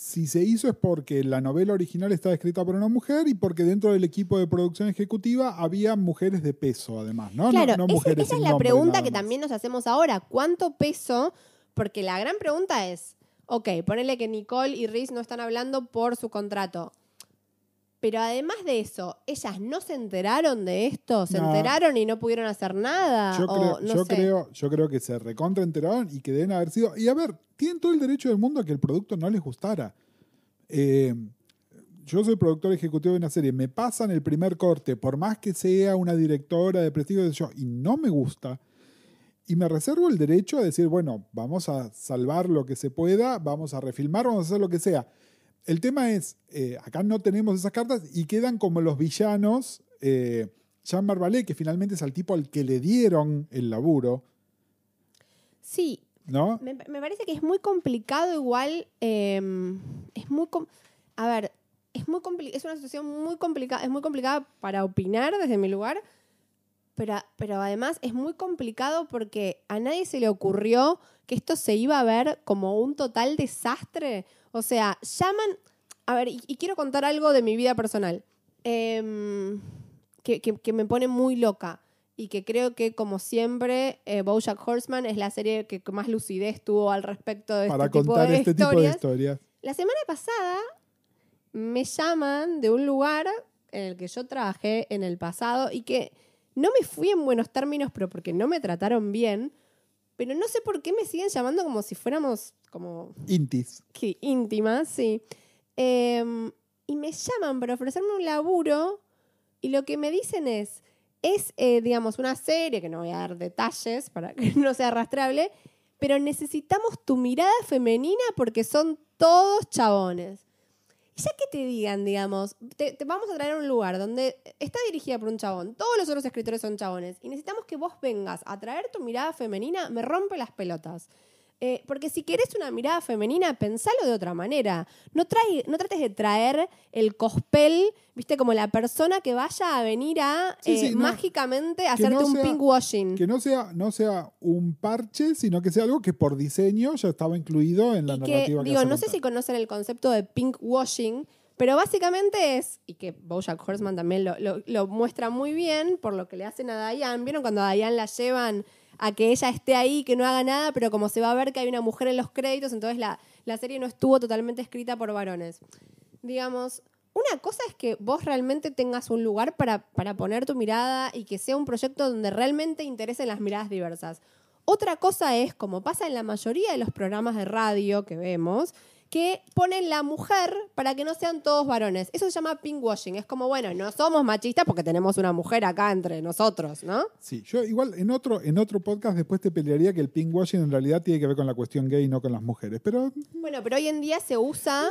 si se hizo es porque la novela original estaba escrita por una mujer y porque dentro del equipo de producción ejecutiva había mujeres de peso, además, ¿no? No- Claro, no, esa- mujeres esa es la nombre, pregunta que también nos hacemos ahora. ¿Cuánto peso? Porque la gran pregunta es, ok, ponele que Nicole y Reese no están hablando por su contrato. Pero además de eso, ¿ellas no se enteraron de esto? ¿Se No. enteraron y no pudieron hacer nada? Yo, O creo, no yo, sé. creo, yo creo que se recontra enteraron y que deben haber sido. Y a ver, tienen todo el derecho del mundo a que el producto no les gustara. Eh, yo soy productor ejecutivo de una serie, me pasan el primer corte, por más que sea una directora de prestigio de yo, y no me gusta, y me reservo el derecho a decir, bueno, vamos a salvar lo que se pueda, vamos a refilmar, vamos a hacer lo que sea. El tema es, eh, acá no tenemos esas cartas y quedan como los villanos. Eh, Jean Marbalé, que finalmente es al tipo al que le dieron el laburo, Sí, ¿no? me, me parece que es muy complicado igual. eh, es muy... a ver, es, muy es una situación muy complicada. Es muy complicada para opinar desde mi lugar. Pero, pero además es muy complicado porque a nadie se le ocurrió que esto se iba a ver como un total desastre. O sea, llaman... A ver, y, y quiero contar algo de mi vida personal. Em, que, que- que me pone muy loca. Y que creo que, como siempre, eh, Bojack Horseman es la serie que más lucidez tuvo al respecto de Para este tipo contar de este tipo de historias. La semana pasada me llaman de un lugar en el que yo trabajé en el pasado y que no me fui en buenos términos, pero porque no me trataron bien. Pero no sé por qué me siguen llamando como si fuéramos como Intis. que íntimas, sí. Em, y me llaman para ofrecerme un laburo y lo que me dicen es, es, eh, digamos, una serie, que no voy a dar detalles para que no sea arrastrable, pero necesitamos tu mirada femenina porque son todos chabones. Ya que te digan, digamos, te vamos a traer a un lugar donde está dirigida por un chabón, todos los otros escritores son chabones, y necesitamos que vos vengas a traer tu mirada femenina, me rompe las pelotas. Eh, porque si querés una mirada femenina, pensalo de otra manera. No, trae, no trates de traer el cospel, viste, como la persona que vaya a venir a Sí, eh, sí, no. mágicamente hacerte no un sea- pinkwashing. Que no sea, no sea un parche, sino que sea algo que por diseño ya estaba incluido en la y narrativa que digo, no sé si conocen el concepto de pinkwashing, pero básicamente es, y que Bojack Horseman también lo, lo- lo muestra muy bien por lo que le hacen a Diane. ¿Vieron cuando a Diane la llevan a que ella esté ahí, que no haga nada, pero como se va a ver que hay una mujer en los créditos, entonces la, la serie no estuvo totalmente escrita por varones. Digamos, una cosa es que vos realmente tengas un lugar para, para poner tu mirada y que sea un proyecto donde realmente interesen las miradas diversas. Otra cosa es, como pasa en la mayoría de los programas de radio que vemos, que ponen la mujer para que no sean todos varones. Eso se llama pinkwashing. Es como, bueno, no somos machistas porque tenemos una mujer acá entre nosotros, ¿no? Sí, yo igual en otro, en otro podcast después te pelearía que el pinkwashing en realidad tiene que ver con la cuestión gay y no con las mujeres. Pero Bueno, pero hoy en día se usa,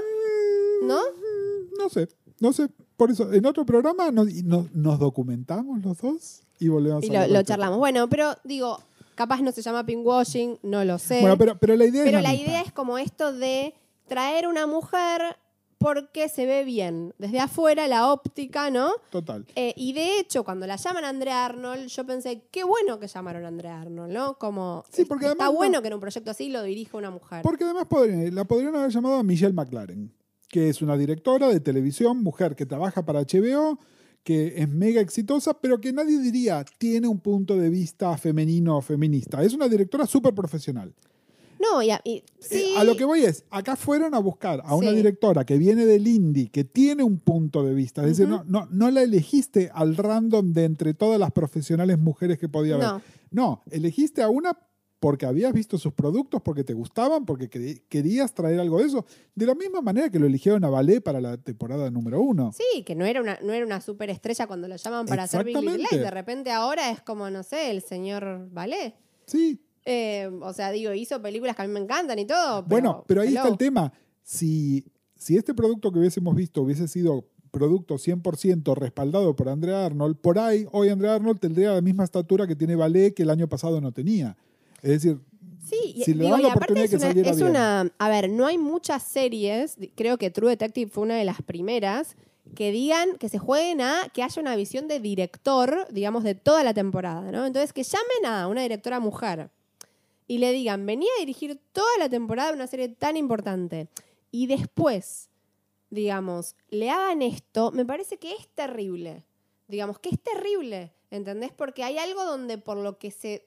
¿no? mm, no sé, no sé. Por eso, en otro programa nos, nos, documentamos los dos y volvemos Y a lo, hablar lo charlamos. Bueno, pero digo, capaz no se llama pinkwashing, no lo sé. Bueno, pero, pero la idea Pero es la, la idea es como esto de traer una mujer porque se ve bien. Desde afuera, la óptica, ¿no? Total. Eh, y de hecho, cuando la llaman Andrea Arnold, yo pensé, qué bueno que llamaron a Andrea Arnold, ¿no? Como, Sí, porque está además bueno no- que en un proyecto así lo dirija una mujer. Porque además podrían- la podrían haber llamado a Michelle McLaren, que es una directora de televisión, mujer que trabaja para HBO, que es mega exitosa, pero que nadie diría tiene un punto de vista femenino o feminista. Es una directora súper profesional. No, y, a- y- sí, Eh, a lo que voy es, acá fueron a buscar a una Sí. directora que viene del indie, que tiene un punto de vista. Es decir, no, no, no la elegiste al random de entre todas las profesionales mujeres que podía haber. No. No, elegiste a una porque habías visto sus productos, porque te gustaban, porque querías traer algo de eso. De la misma manera que lo eligieron a Ballet para la temporada número uno. Sí, que no era una, no era una superestrella cuando lo llaman para hacer Big Little. Lies. De repente ahora es como, no sé, el señor Ballet. Sí, Eh, o sea, digo, hizo películas que a mí me encantan y todo. Pero, bueno, pero ahí está el tema. Si, si este producto que hubiésemos visto hubiese sido producto 100% respaldado por Andrea Arnold, por ahí hoy Andrea Arnold tendría la misma estatura que tiene Ballet que el año pasado no tenía. Es decir, Sí, si le digo, dan la oportunidad es que una, saliera es bien. una- A ver, no hay muchas series, creo que True Detective fue una de las primeras, que digan, que se jueguen a que haya una visión de director, digamos, de toda la temporada, ¿no? Entonces, que llamen a una directora mujer y le digan, venía a dirigir toda la temporada de una serie tan importante. Y después, digamos, le hagan esto, me parece que es terrible. Digamos, que es terrible, ¿entendés? Porque hay algo donde por lo que se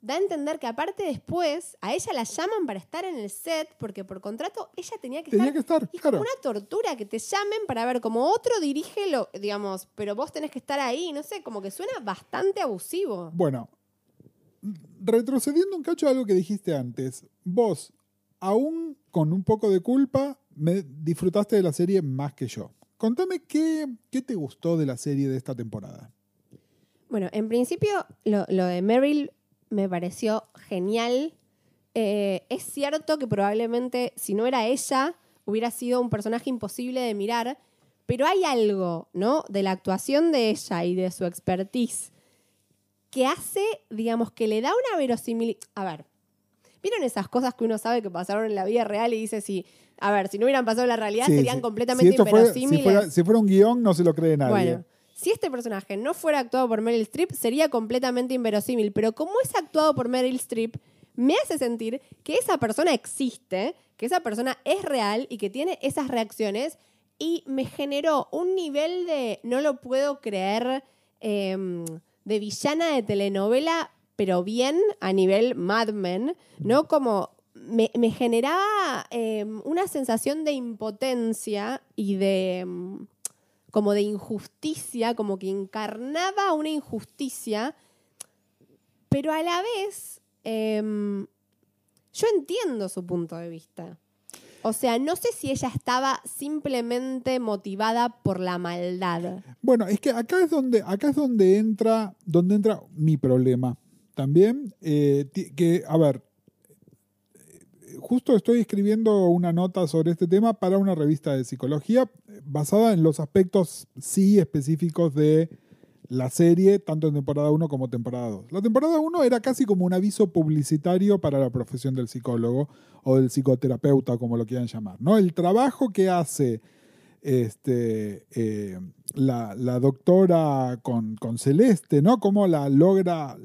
da a entender que aparte después a ella la llaman para estar en el set porque por contrato ella tenía que tenía estar que estar, es como una tortura que te llamen para ver como otro dirige lo, digamos, pero vos tenés que estar ahí, no sé, como que suena bastante abusivo. Bueno, retrocediendo un cacho a algo que dijiste antes, vos, aún con un poco de culpa, me disfrutaste de la serie más que yo. contame qué, qué te gustó de la serie de esta temporada. Bueno, en principio lo, de Meryl me pareció genial. Eh, es cierto que probablemente si no era ella, hubiera sido un personaje imposible de mirar, pero hay algo, ¿no? De la actuación de ella y de su expertise que hace, digamos, que le da una verosimilitud. A ver, ¿vieron esas cosas que uno sabe que pasaron en la vida real y dice si, a ver, si no hubieran pasado en la realidad Sí, serían sí. completamente si esto fuera, si, inverosímiles? fuera, si fuera un guion, no se lo cree nadie. Bueno, si este personaje no fuera actuado por Meryl Streep, sería completamente inverosímil. Pero como es actuado por Meryl Streep, me hace sentir que esa persona existe, que esa persona es real y que tiene esas reacciones. Y me generó un nivel de no lo puedo creer em, de villana de telenovela, pero bien a nivel Mad Men, ¿no? Como me, me generaba em, una sensación de impotencia y de. em, como de injusticia, como que encarnaba una injusticia, pero a la vez em, yo entiendo su punto de vista. O sea, no sé si ella estaba simplemente motivada por la maldad. Bueno, es que acá es donde, acá es donde entra, donde entra mi problema también. eh, que, a ver, justo estoy escribiendo una nota sobre este tema para una revista de psicología eh, basada en los aspectos sí específicos de la serie, tanto en temporada 1 como temporada 2. La temporada 1 era casi como un aviso publicitario para la profesión del psicólogo o del psicoterapeuta, como lo quieran llamar. ¿no? El trabajo que hace este, eh, la, doctora con, con Celeste, ¿no? Cómo la logra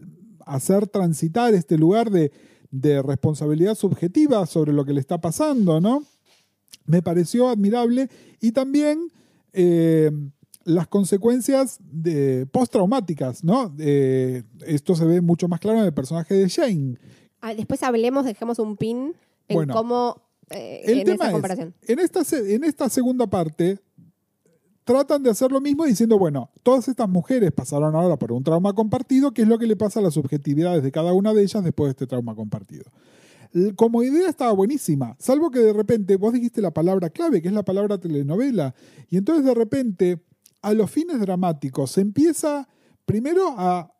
hacer transitar este lugar de, de responsabilidad subjetiva sobre lo que le está pasando, ¿no? Me pareció admirable y también eh, las consecuencias de postraumáticas, ¿no? Eh, esto se ve mucho más claro en el personaje de Shane. Ah, después hablemos, dejemos un pin en Bueno, cómo eh, El en tema esa es, comparación. en esta, en esta segunda parte, tratan de hacer lo mismo diciendo, bueno, todas estas mujeres pasaron ahora por un trauma compartido, ¿qué es lo que le pasa a las subjetividades de cada una de ellas después de este trauma compartido? Como idea estaba buenísima, salvo que de repente vos dijiste la palabra clave, que es la palabra telenovela, y entonces de repente a los fines dramáticos se empieza primero a,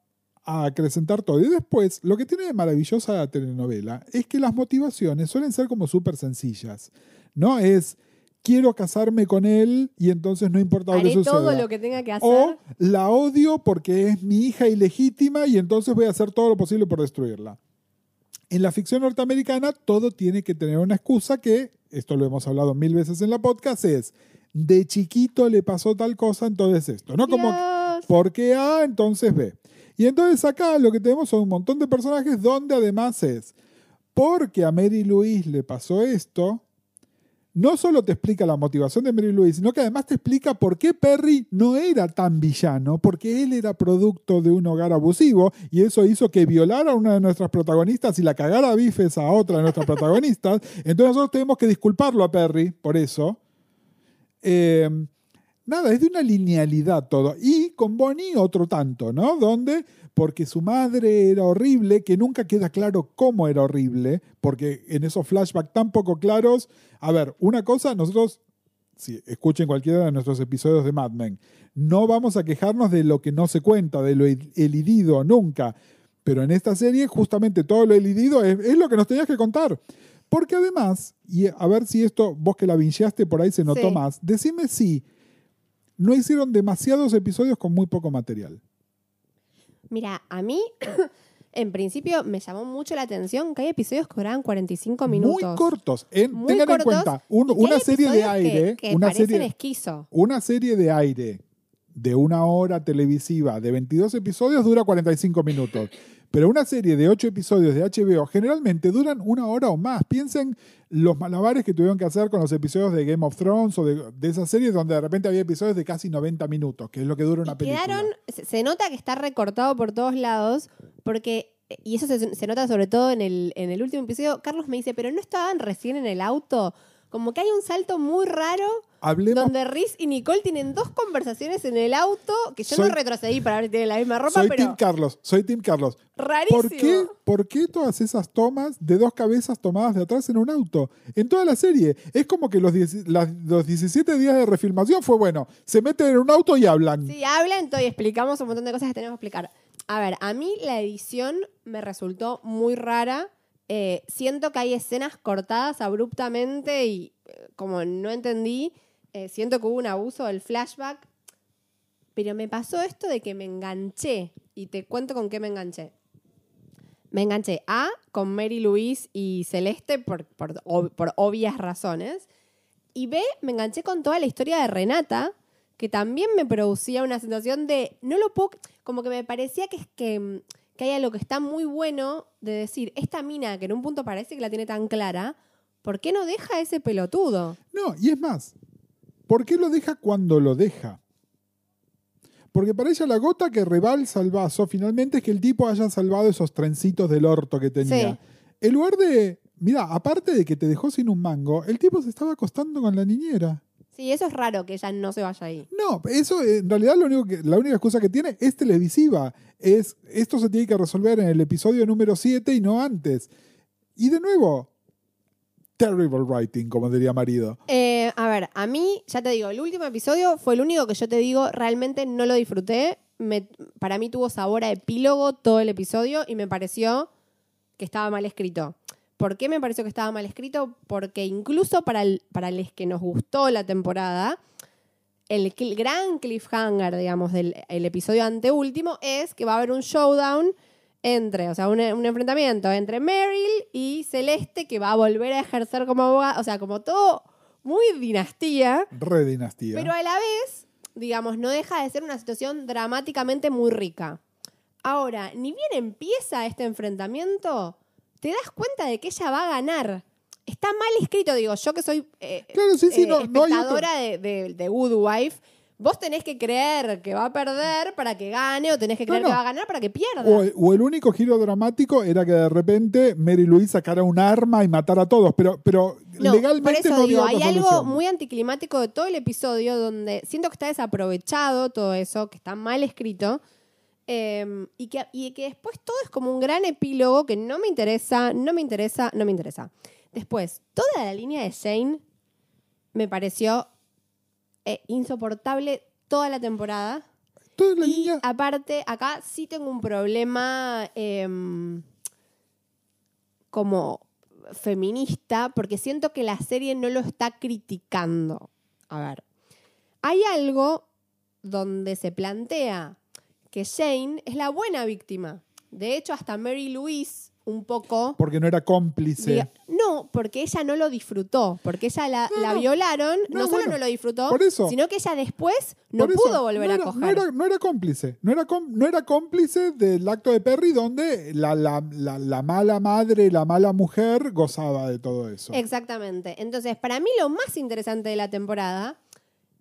a acrecentar todo, y después lo que tiene de maravillosa la telenovela es que las motivaciones suelen ser como súper sencillas, ¿no? Es quiero casarme con él y entonces no importa lo que suceda. todo lo que tenga que hacer. O la odio porque es mi hija ilegítima y entonces voy a hacer todo lo posible por destruirla. En la ficción norteamericana todo tiene que tener una excusa que, esto lo hemos hablado mil veces en la podcast, es de chiquito le pasó tal cosa, entonces esto. No como Dios. porque A, entonces B. Y entonces acá lo que tenemos son un montón de personajes donde además es porque a Mary Louise le pasó esto, no solo te explica la motivación de Mary Louise, sino que además te explica por qué Perry no era tan villano, porque él era producto de un hogar abusivo y eso hizo que violara a una de nuestras protagonistas y la cagara a bifes a otra de nuestras protagonistas. Entonces nosotros tenemos que disculparlo a Perry por eso. Eh, nada, es de una linealidad todo. Y con Bonnie otro tanto, ¿no? Donde, porque su madre era horrible, que nunca queda claro cómo era horrible, porque en esos flashbacks tan poco claros, a ver, una cosa, nosotros, si escuchen cualquiera de nuestros episodios de Mad Men, no vamos a quejarnos de lo que no se cuenta, de lo el- elidido, nunca. Pero en esta serie, justamente todo lo elidido es, es lo que nos tenías que contar. Porque además, y a ver si esto, vos que la vincheaste por ahí se notó Sí. más, decime si no hicieron demasiados episodios con muy poco material. Mira, a mí, en principio, me llamó mucho la atención que hay episodios que duraban 45 minutos. Muy cortos. En- Muy tengan cortos, en cuenta, un- una serie de episodios que- aire, que una, serie, esquizo. una serie de aire de una hora televisiva de 22 episodios dura 45 minutos. Pero una serie de 8 episodios de HBO generalmente duran una hora o más. Piensen los malabares que tuvieron que hacer con los episodios de Game of Thrones o de, de esas series donde de repente había episodios de casi 90 minutos, que es lo que dura una Y película. quedaron, se, se nota que está recortado por todos lados, porque, y eso se, se nota sobre todo en el, en el último episodio, Carlos me dice, pero no estaban recién en el auto, como que hay un salto muy raro hablemos. donde Riz y Nicole tienen dos conversaciones en el auto, que yo Soy- no retrocedí para ver si tienen la misma ropa, Soy pero Tim Carlos, soy Tim Carlos. rarísimo. ¿Por qué, ¿Por qué todas esas tomas de dos cabezas tomadas de atrás en un auto? En toda la serie. Es como que los, 10 las- los 17 días de refilmación fue bueno. Se meten en un auto y hablan. Sí, hablan y explicamos un montón de cosas que tenemos que explicar. A ver, a mí la edición me resultó muy rara. Eh, siento que hay escenas cortadas abruptamente y eh, como no entendí, eh, siento que hubo un abuso del flashback. Pero me pasó esto de que me enganché. Y te cuento con qué me enganché. Me enganché A con Mary Louise y Celeste por, por, por obvias razones. Y B, me enganché con toda la historia de Renata, que también me producía una sensación de, no lo puedo, como que me parecía que es que, que hay algo que está muy bueno de decir, esta mina que en un punto parece que la tiene tan clara, ¿por qué no deja ese pelotudo? No, y es más, ¿por qué lo deja cuando lo deja? Porque para ella la gota que rebalsa el vaso finalmente es que el tipo haya salvado esos trencitos del orto que tenía. Sí. En lugar de, mira, aparte de que te dejó sin un mango, el tipo se estaba acostando con la niñera. Sí, eso es raro que ella no se vaya ahí. No, eso eh, en realidad lo único que, la única excusa que tiene es televisiva. Es, esto se tiene que resolver en el episodio número 7 y no antes. Y de nuevo, terrible writing, como diría marido. Eh, a ver, a mí, ya te digo, el último episodio fue el único que yo te digo, realmente no lo disfruté. Para mí tuvo sabor a epílogo todo el episodio y me pareció que estaba mal escrito. ¿Por qué me pareció que estaba mal escrito? Porque incluso para, para los que nos gustó la temporada, el, gran cliffhanger, digamos, del el episodio anteúltimo es que va a haber un showdown entre, o sea, un, un enfrentamiento entre Meryl y Celeste que va a volver a ejercer como abogada, o sea, como todo muy dinastía, Re dinastía. pero a la vez, digamos, no deja de ser una situación dramáticamente muy rica. Ahora, ni bien empieza este enfrentamiento, te das cuenta de que ella va a ganar. Está mal escrito, digo, yo que soy eh, Claro, sí, sí, eh, no- no hay de, de, de Good Wife, vos tenés que creer que va a perder para que gane o tenés que creer no. que va a ganar para que pierda. O, o el único giro dramático era que de repente Mary Louise sacara un arma y matara a todos, pero, pero No, legalmente por eso no digo, había hay algo muy anticlimático de todo el episodio donde siento que está desaprovechado todo eso, que está mal escrito. eh, y, que, y que después todo es como un gran epílogo que no me interesa, no me interesa, no me interesa. Después, toda la línea de Shane me pareció eh, insoportable toda la temporada. Toda la y niña- aparte, acá sí tengo un problema em, como feminista, porque siento que la serie no lo está criticando. A ver, hay algo donde se plantea que Jane es la buena víctima. De hecho, hasta Mary Louise, un poco... porque no era cómplice. diga- no, porque ella no lo disfrutó, porque ella la, No, la no. violaron, no, No, solo bueno, no lo disfrutó, por eso. sino que ella después no Por eso, pudo volver no a coger. No era, no era cómplice. No era, no era cómplice del acto de Perry donde la, la- la- la mala madre, la mala mujer gozaba de todo eso. Exactamente. Entonces, para mí lo más interesante de la temporada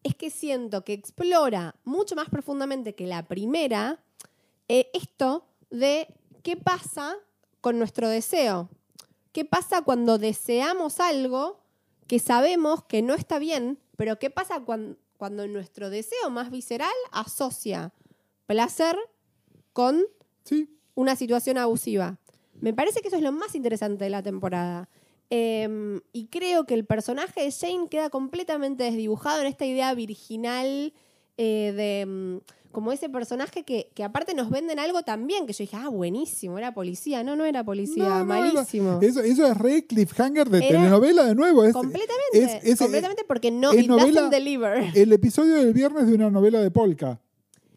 es que siento que explora mucho más profundamente que la primera eh, esto de qué pasa con nuestro deseo. ¿Qué pasa cuando deseamos algo que sabemos que no está bien, pero qué pasa cuan- cuando nuestro deseo más visceral asocia placer con Sí, una situación abusiva. Me parece que eso es lo más interesante de la temporada. Eh, y creo que el personaje de Jane queda completamente desdibujado en esta idea virginal eh, de mm, como ese personaje que, que aparte nos venden algo también, que yo dije, ah, buenísimo, era policía. No, no era policía, No, no, malísimo. eso, eso es re cliffhanger de Era- telenovela de nuevo. Es, completamente, es- es- completamente porque no, es it novela- doesn't deliver. el episodio del viernes de una novela de Polka.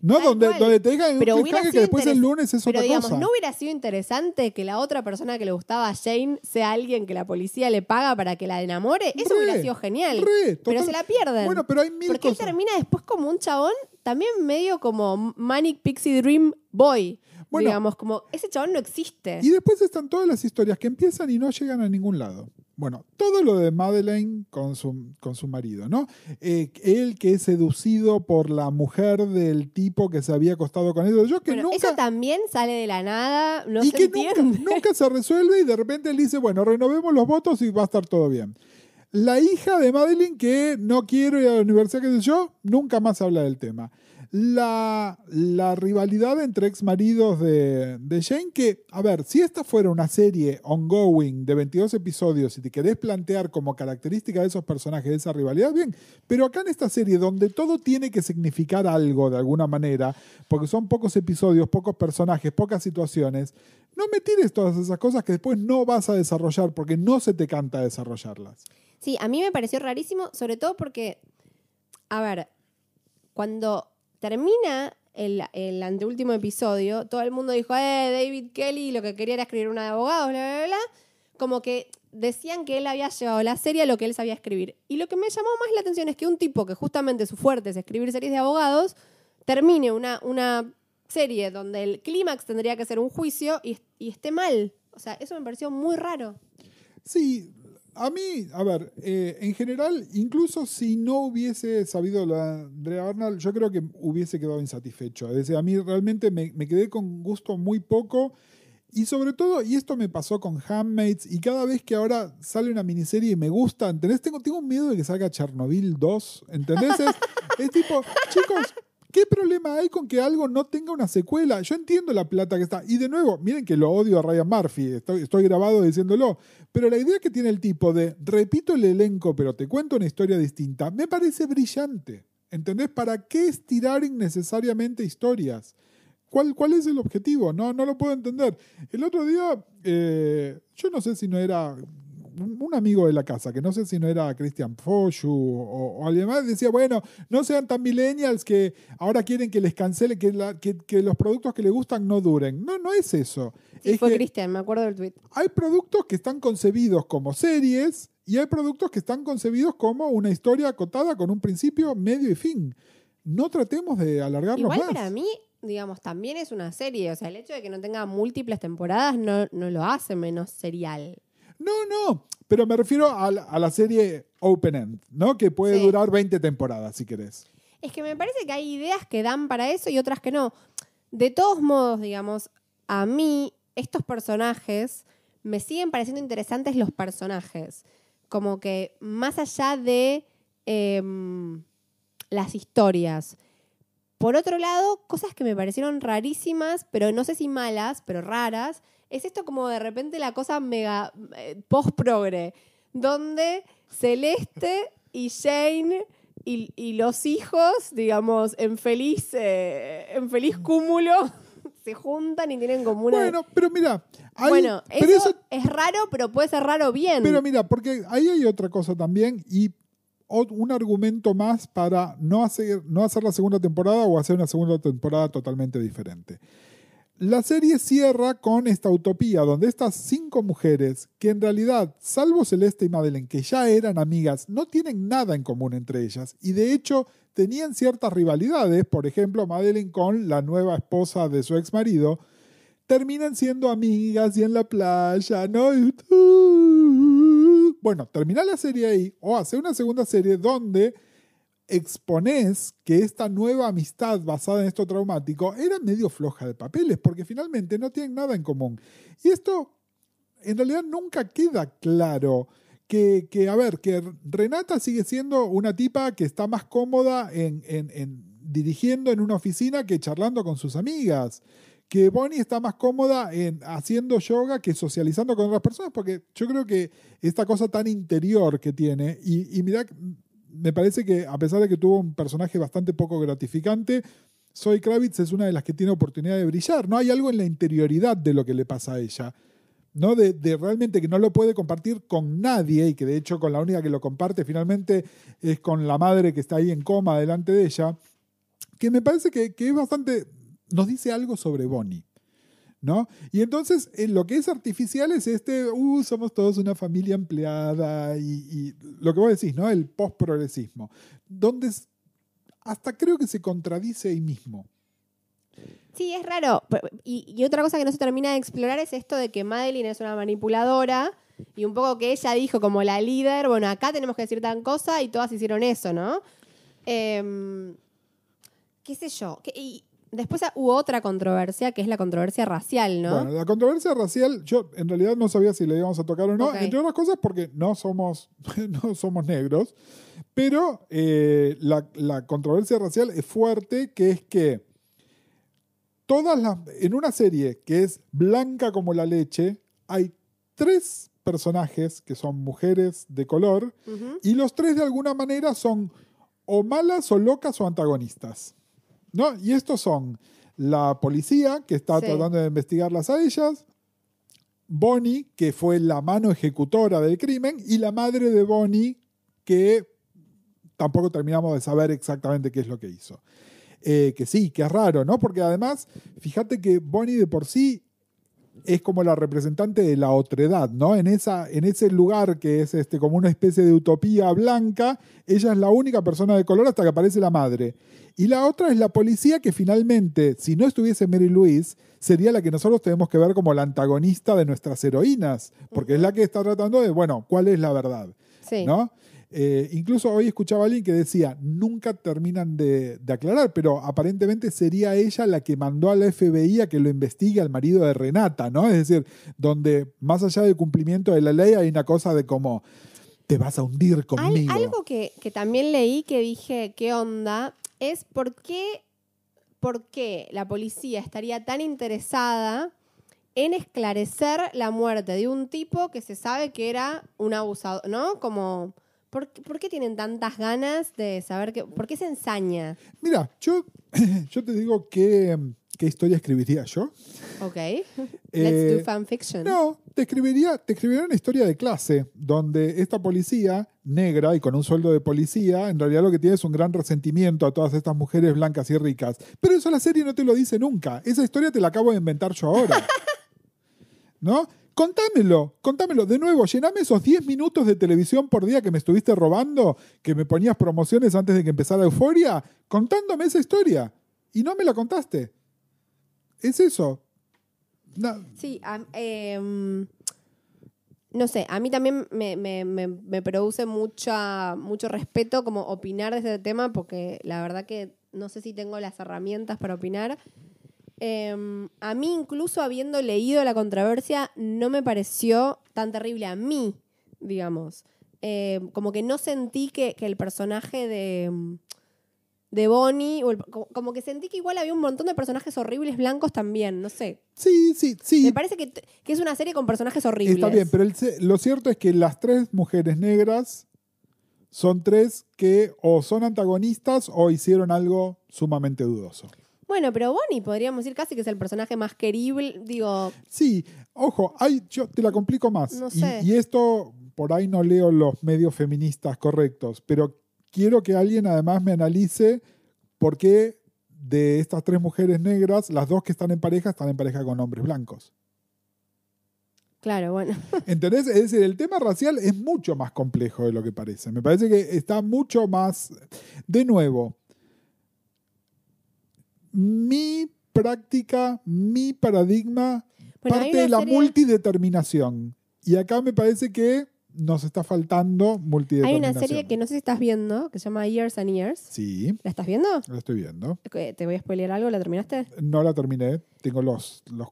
¿No? Donde, cual. donde te en Pero un que sido después el lunes es Pero otra digamos, cosa. ¿no hubiera sido interesante que la otra persona que le gustaba a Jane sea alguien que la policía le paga para que la enamore? Eso Re, hubiera sido genial. re, pero se la pierden. Bueno, pero hay mil Porque él cosas. termina después como un chabón, también medio como Manic Pixie Dream Boy. Bueno. digamos, como ese chabón no existe. Y después están todas las historias que empiezan y no llegan a ningún lado. Bueno, todo lo de Madeleine con su, con su marido, ¿no? Eh, él que es seducido por la mujer del tipo que se había acostado con él. Yo que Bueno, nunca... eso también sale de la nada, no y se que nunca, entiende. nunca se resuelve y de repente él dice, bueno, renovemos los votos y va a estar todo bien. la hija de Madeline que no quiero ir a la universidad, que sé yo, nunca más habla del tema. La, rivalidad entre ex maridos de, de Jane, que, a ver, si esta fuera una serie ongoing de 22 episodios y te querés plantear como característica de esos personajes de esa rivalidad, bien, pero acá en esta serie donde todo tiene que significar algo de alguna manera, porque son pocos episodios, pocos personajes, pocas situaciones, no me tires todas esas cosas que después no vas a desarrollar porque no se te canta desarrollarlas. Sí, a mí me pareció rarísimo, sobre todo porque, a ver, cuando termina el, el anteúltimo episodio, todo el mundo dijo, eh, David Kelly lo que quería era escribir una de abogados, bla, bla, bla. Como que decían que él había llevado la serie a lo que él sabía escribir. Y lo que me llamó más la atención es que un tipo que justamente su fuerte es escribir series de abogados, termine una, una serie donde el clímax tendría que ser un juicio y, y esté mal. O sea, eso me pareció muy raro. Sí, a mí, a ver, eh, en general, incluso si no hubiese sabido lo de Andrea Arnold, yo creo que hubiese quedado insatisfecho. Es decir, a mí realmente me, me quedé con gusto muy poco. Y sobre todo, y esto me pasó con Handmaids, y cada vez que ahora sale una miniserie y me gusta, ¿entendés? Tengo, tengo miedo de que salga Chernobyl 2, ¿entendés? Es, es tipo, chicos, ¿Qué problema hay con que algo no tenga una secuela? Yo entiendo la plata que está. Y de nuevo, miren que lo odio a Ryan Murphy, estoy, grabado diciéndolo. Pero la idea que tiene el tipo de repito el elenco, pero te cuento una historia distinta, me parece brillante. ¿Entendés? ¿Para qué estirar innecesariamente historias? ¿Cuál, ¿Cuál es el objetivo? No, no lo puedo entender. El otro día, eh, yo no sé si no era un amigo de la casa, que no sé si no era Christian Foshu o, o alguien más, decía, bueno, no sean tan millennials que ahora quieren que les cancele, que, la- que- que los productos que les gustan no duren. No, no es eso. Sí, Es fue que Cristian, me acuerdo del tweet. hay productos que están concebidos como series y hay productos que están concebidos como una historia acotada con un principio, medio y fin. No tratemos de alargarnos Igual más. para mí, digamos, también es una serie. O sea, el hecho de que no tenga múltiples temporadas no, no lo hace menos serial. No, no, pero me refiero a la, a la serie Open End, ¿no? Que puede Sí. durar 20 temporadas, si querés. Es que me parece que hay ideas que dan para eso y otras que no. De todos modos, digamos, a mí estos personajes me siguen pareciendo interesantes los personajes. Como que más allá de em, las historias. Por otro lado, cosas que me parecieron rarísimas, pero no sé si malas, pero raras, es esto como de repente la cosa mega eh, post-progre, donde Celeste y Jane y, y los hijos, digamos, en feliz, eh, en feliz cúmulo, se juntan y tienen como una... Bueno, pero mira, hay- bueno, pero eso, eso- es raro, pero puede ser raro bien. pero mira, porque ahí hay otra cosa también y un argumento más para no hacer, no hacer la segunda temporada o hacer una segunda temporada totalmente diferente. La serie cierra con esta utopía donde estas cinco mujeres, que en realidad, salvo Celeste y Madeleine, que ya eran amigas, no tienen nada en común entre ellas y de hecho tenían ciertas rivalidades, por ejemplo, Madeleine con la nueva esposa de su ex marido, terminan siendo amigas y en la playa, ¿no? Bueno, termina la serie ahí o hace una segunda serie donde exponés que esta nueva amistad basada en esto traumático era medio floja de papeles, porque finalmente no tienen nada en común. Y esto en realidad nunca queda claro. Que, que, a ver, que Renata sigue siendo una tipa que está más cómoda en, en- en dirigiendo en una oficina que charlando con sus amigas. Que Bonnie está más cómoda en haciendo yoga que socializando con otras personas, porque yo creo que esta cosa tan interior que tiene, y, y mirá, me parece que a pesar de que tuvo un personaje bastante poco gratificante, Zoe Kravitz es una de las que tiene oportunidad de brillar. No hay algo en la interioridad de lo que le pasa a ella. ¿no? De, realmente que no lo puede compartir con nadie y que de hecho con la única que lo comparte finalmente es con la madre que está ahí en coma delante de ella, que me parece que, que es bastante, nos dice algo sobre Bonnie. ¿No? Y entonces eh, lo que es artificial es este, uh, somos todos una familia empleada y, lo que vos decís, ¿no? El post-progresismo, donde hasta creo que se contradice ahí mismo. Sí, es raro. Y, otra cosa que no se termina de explorar es esto de que Madeline es una manipuladora y un poco que ella dijo como la líder, bueno, acá tenemos que decir tan cosa y todas hicieron eso, ¿no? Em, ¿Qué sé yo? Y Después hubo otra controversia, que es la controversia racial, ¿no? Bueno, la controversia racial, yo en realidad no sabía si le íbamos a tocar o no, entre otras cosas porque no somos, no somos negros, pero eh, la, la controversia racial es fuerte, que es que todas las, en una serie que es blanca como la leche, hay tres personajes que son mujeres de color y los tres de alguna manera son o malas o locas o antagonistas. ¿No? Y estos son la policía, que está Sí. tratando de investigarlas a ellas, Bonnie, que fue la mano ejecutora del crimen, y la madre de Bonnie, que tampoco terminamos de saber exactamente qué es lo que hizo. Eh, que sí, que es raro, ¿no? Porque además, fíjate que Bonnie de por sí es como la representante de la otredad, ¿no? En, esa, en ese lugar que es este, como una especie de utopía blanca, ella es la única persona de color hasta que aparece la madre. Y la otra es la policía que finalmente, si no estuviese Mary Louise, sería la que nosotros tenemos que ver como la antagonista de nuestras heroínas, porque es la que está tratando de, bueno, ¿cuál es la verdad? Sí. ¿no? Eh, incluso hoy escuchaba a alguien que decía, nunca terminan de, de aclarar, pero aparentemente sería ella la que mandó a la FBI a que lo investigue al marido de Renata, ¿no? Es decir, donde más allá del cumplimiento de la ley hay una cosa de como, te vas a hundir Al- conmigo. algo que, que también leí que dije, ¿qué onda? Es por qué, por qué la policía estaría tan interesada en esclarecer la muerte de un tipo que se sabe que era un abusador, ¿no? Como, ¿por, qué- por qué tienen tantas ganas de saber que, por qué se ensaña? Mira, yo, yo te digo qué, qué historia escribiría yo. Ok. Eh, Let's do fanfiction. No, te escribiría, te escribiría una historia de clase donde esta policía negra y con un sueldo de policía, en realidad lo que tiene es un gran resentimiento a todas estas mujeres blancas y ricas. Pero eso la serie no te lo dice nunca. Esa historia te la acabo de inventar yo ahora. ¿No? Contámelo, contámelo. De nuevo, llename esos 10 minutos de televisión por día que me estuviste robando, que me ponías promociones antes de que empezara Euforia, contándome esa historia. Y no me la contaste. Es eso. Sí, am- em, no sé, a mí también me produce mucha, mucho respeto como opinar de este tema porque la verdad que no sé si tengo las herramientas para opinar. Em, a mí, incluso habiendo leído la controversia, no me pareció tan terrible a mí, digamos. Em, como que no sentí que, que el personaje de, de Bonnie, o el- como, como que sentí que igual había un montón de personajes horribles blancos también, no sé. Sí, sí, sí. Me parece que, que es una serie con personajes horribles. Está bien, pero el lo cierto es que las tres mujeres negras son tres que o son antagonistas o hicieron algo sumamente dudoso. Bueno, pero Bonnie podríamos decir casi que es el personaje más querible. Digo, Sí, ojo, hay, yo te la complico más. No Y- sé. Y, esto, por ahí no leo los medios feministas correctos, pero quiero que alguien además me analice por qué de estas tres mujeres negras, las dos que están en pareja están en pareja con hombres blancos. claro, bueno. ¿Entendés? Es decir, el tema racial es mucho más complejo de lo que parece. Me parece que está mucho más... De nuevo, mi práctica, mi paradigma Bueno, hay parte de la serie- multideterminación. Y acá me parece que nos está faltando Hay multideterminación. una serie que no sé si estás viendo, que se llama Years and Years. Sí, ¿La estás viendo? la estoy viendo. Eh, ¿Te voy a spoilear algo? ¿La terminaste? No la terminé. Tengo los... los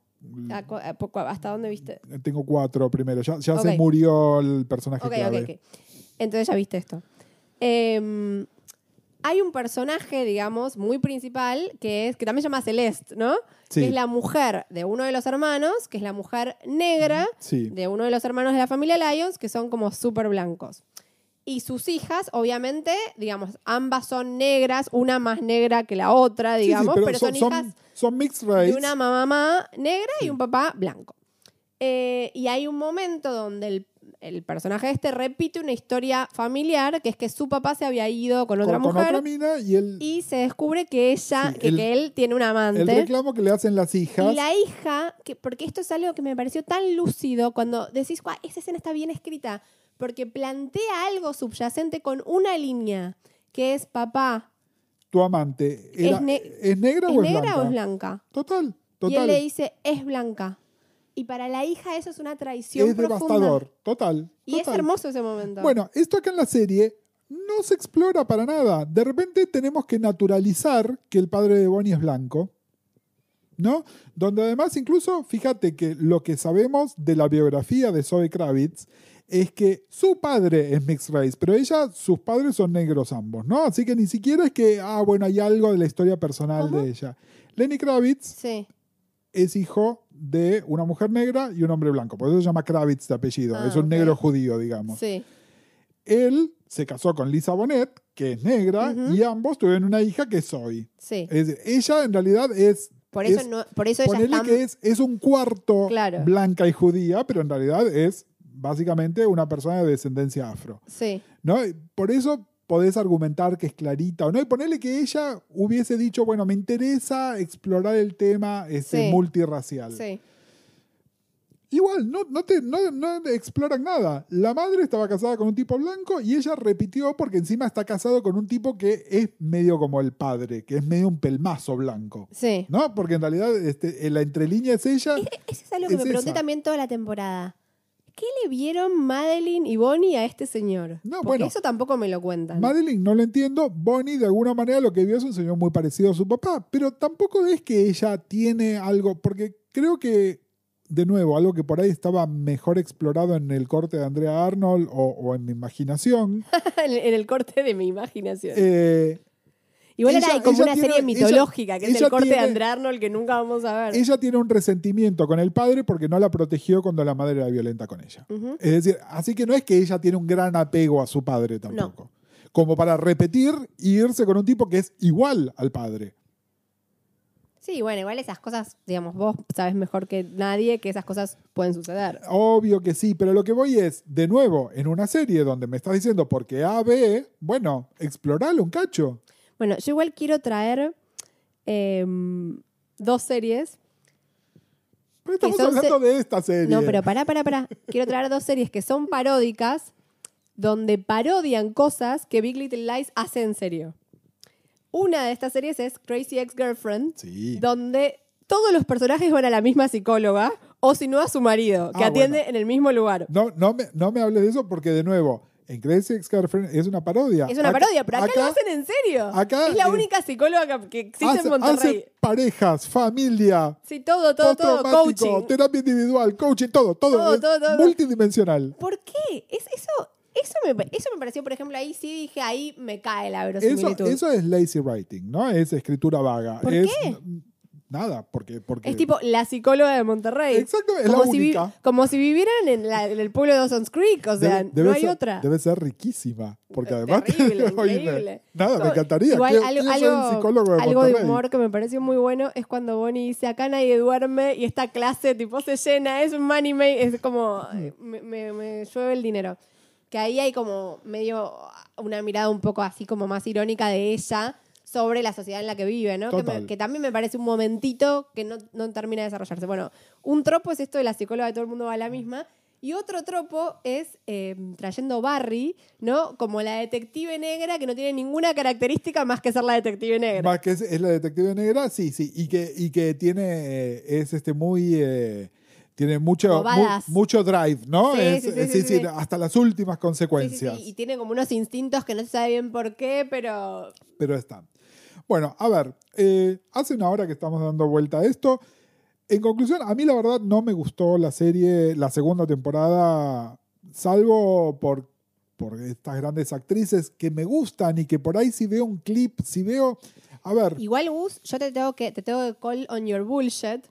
¿A cu- a poco- ¿Hasta dónde viste? tengo cuatro primero. Ya, ya se Ok. murió el personaje Ok, clave. ok, ok. Entonces ya viste esto. Em, hay un personaje, digamos, muy principal, que es que también se llama Celeste, ¿no? Sí. Que es la mujer de uno de los hermanos, que es la mujer negra Sí. de uno de los hermanos de la familia Lyons, que son como súper blancos. Y sus hijas, obviamente, digamos, ambas son negras, una más negra que la otra, Sí, sí, digamos, pero, son, son, hijas son mixed race. de una mamá negra y un papá blanco. Eh, y hay un momento donde el, el personaje este repite una historia familiar, que es que su papá se había ido con otra con, con mujer otra mina y el, y se descubre que ella, que, el- que él tiene un amante. el reclamo que le hacen las hijas. Y la hija, que, porque esto es algo que me pareció tan lúcido cuando decís, "Guau, esa escena está bien escrita, porque plantea algo subyacente con una línea, que es papá, tu amante, era- Es ne- ¿es negra ¿es o es blanca? o es blanca? Total, Y él total. le dice, es blanca. Y para la hija eso es una traición Es profunda. devastador, total. Y es hermoso ese momento. Bueno, esto acá en la serie no se explora para nada. De repente tenemos que naturalizar que el padre de Bonnie es blanco. ¿no? Donde además incluso, fíjate que lo que sabemos de la biografía de Zoe Kravitz es que su padre es mixed race, pero ella, sus padres son negros ambos, ¿no? Así que ni siquiera es que, ah, bueno, hay algo de la historia personal Ajá. de ella. Lenny Kravitz Sí. Es hijo de una mujer negra y un hombre blanco, por eso se llama Kravitz de apellido, Ah, es un negro judío, digamos. Sí. Él se casó con Lisa Bonet, que es negra, y ambos tuvieron una hija que es. Sí. Es ella en realidad es Por eso, es- no, por eso ella Ponele está... que es, es un cuarto Claro. blanca y judía, pero en realidad es básicamente una persona de descendencia afro. Sí. ¿no? Por eso podés argumentar que es clarita o no. Y ponerle que ella hubiese dicho, bueno, me interesa explorar el tema este, Sí. multirracial. Sí. Igual, no, no, te, no, no exploran nada. La madre estaba casada con un tipo blanco y ella repitió porque encima está casado con un tipo que es medio como el padre, que es medio un pelmazo blanco. Sí. ¿No? Porque en realidad este, en la entrelínea es ella. Eso es algo que Es me pregunté esa. también toda la temporada. ¿Qué le vieron Madeline y Bonnie a este señor? No, Porque bueno. eso tampoco me lo cuentan. Madeline no lo entiendo. Bonnie, de alguna manera, lo que vio es un señor muy parecido a su papá. Pero tampoco es que ella tiene algo. Porque creo que, de nuevo, algo que por ahí estaba mejor explorado en el corte de Andrea Arnold o, o en mi imaginación. en, en el corte de mi imaginación. eh, Igual ella- era como una tiene- serie mitológica, que es el corte tiene- de Andrea Arnold que nunca vamos a ver. ella tiene un resentimiento con el padre porque no la protegió cuando la madre era violenta con ella. Es decir, así que no es que ella tiene un gran apego a su padre tampoco. Como para repetir y irse con un tipo que es igual al padre. Sí, bueno, igual esas cosas, digamos, vos sabes mejor que nadie que esas cosas pueden suceder. Obvio que sí, pero lo que voy es, de nuevo, en una serie donde me estás diciendo porque A, B, bueno, exploralo un cacho. Bueno, yo igual quiero traer eh, dos series. Pero estamos son hablando de esta serie. No, pero pará, pará, pará. Quiero traer dos series que son paródicas, donde parodian cosas que Big Little Lies hace en serio. Una de estas series es Crazy Ex-Girlfriend, Sí. donde todos los personajes van a la misma psicóloga, o si no a su marido, que Ah, atiende bueno. en el mismo lugar. No, no, me, no me hables de eso porque, de nuevo, en Crazy Ex-Girlfriend es una parodia. Es una Acá- parodia, pero acá, lo hacen en serio. acá, es la eh, única psicóloga que, existe hace, en Monterrey. hace parejas, familia, Sí, todo, todo, todo, coaching. terapia individual, coaching, todo, todo. Todo, todo, todo. Multidimensional. ¿Por qué? Es, eso, eso, me, eso me pareció, por ejemplo, ahí sí dije, ahí me cae la Eso, verosimilitud. eso es lazy writing, ¿no? Es escritura vaga. ¿Por es, qué? Nada, porque, porque Es tipo la psicóloga de Monterrey. Exacto, es la como, si vi- única. como si vivieran en, la- en el pueblo de Dawson's Creek, o sea, Debe- debe no hay ser- otra. Debe ser riquísima, porque Eh, además... terrible, increíble. nada, me No, encantaría. Igual algo, algo- de algo de humor que me pareció muy bueno es cuando Bonnie dice, acá nadie duerme y esta clase tipo se llena, es un money make, es como, eh, me, me- me llueve el dinero. Que ahí hay como medio una mirada un poco así como más irónica de ella sobre la sociedad en la que vive, ¿no? Que, me- que también me parece un momentito que no, no termina de desarrollarse. Bueno, un tropo es esto de la psicóloga de todo el mundo va a la misma. Y otro tropo es eh, trayendo Barry, ¿no? Como la detective negra que no tiene ninguna característica más que ser la detective negra. Más que es, es la detective negra, sí, sí. Y que, y que tiene, eh, es este muy... eh, tiene mucho, mu- mucho drive, ¿no? Sí, Es- sí, sí, es sí, hasta las últimas consecuencias. sí, Y tiene como unos instintos que no se sabe bien por qué, pero pero están. Bueno, a ver, eh, hace una hora que estamos dando vuelta a esto. En conclusión, a mí la verdad no me gustó la serie, la segunda temporada, salvo por, por estas grandes actrices que me gustan y que por ahí si veo un clip, si veo... A ver, igual Gus, yo te tengo que te tengo que call on your bullshit.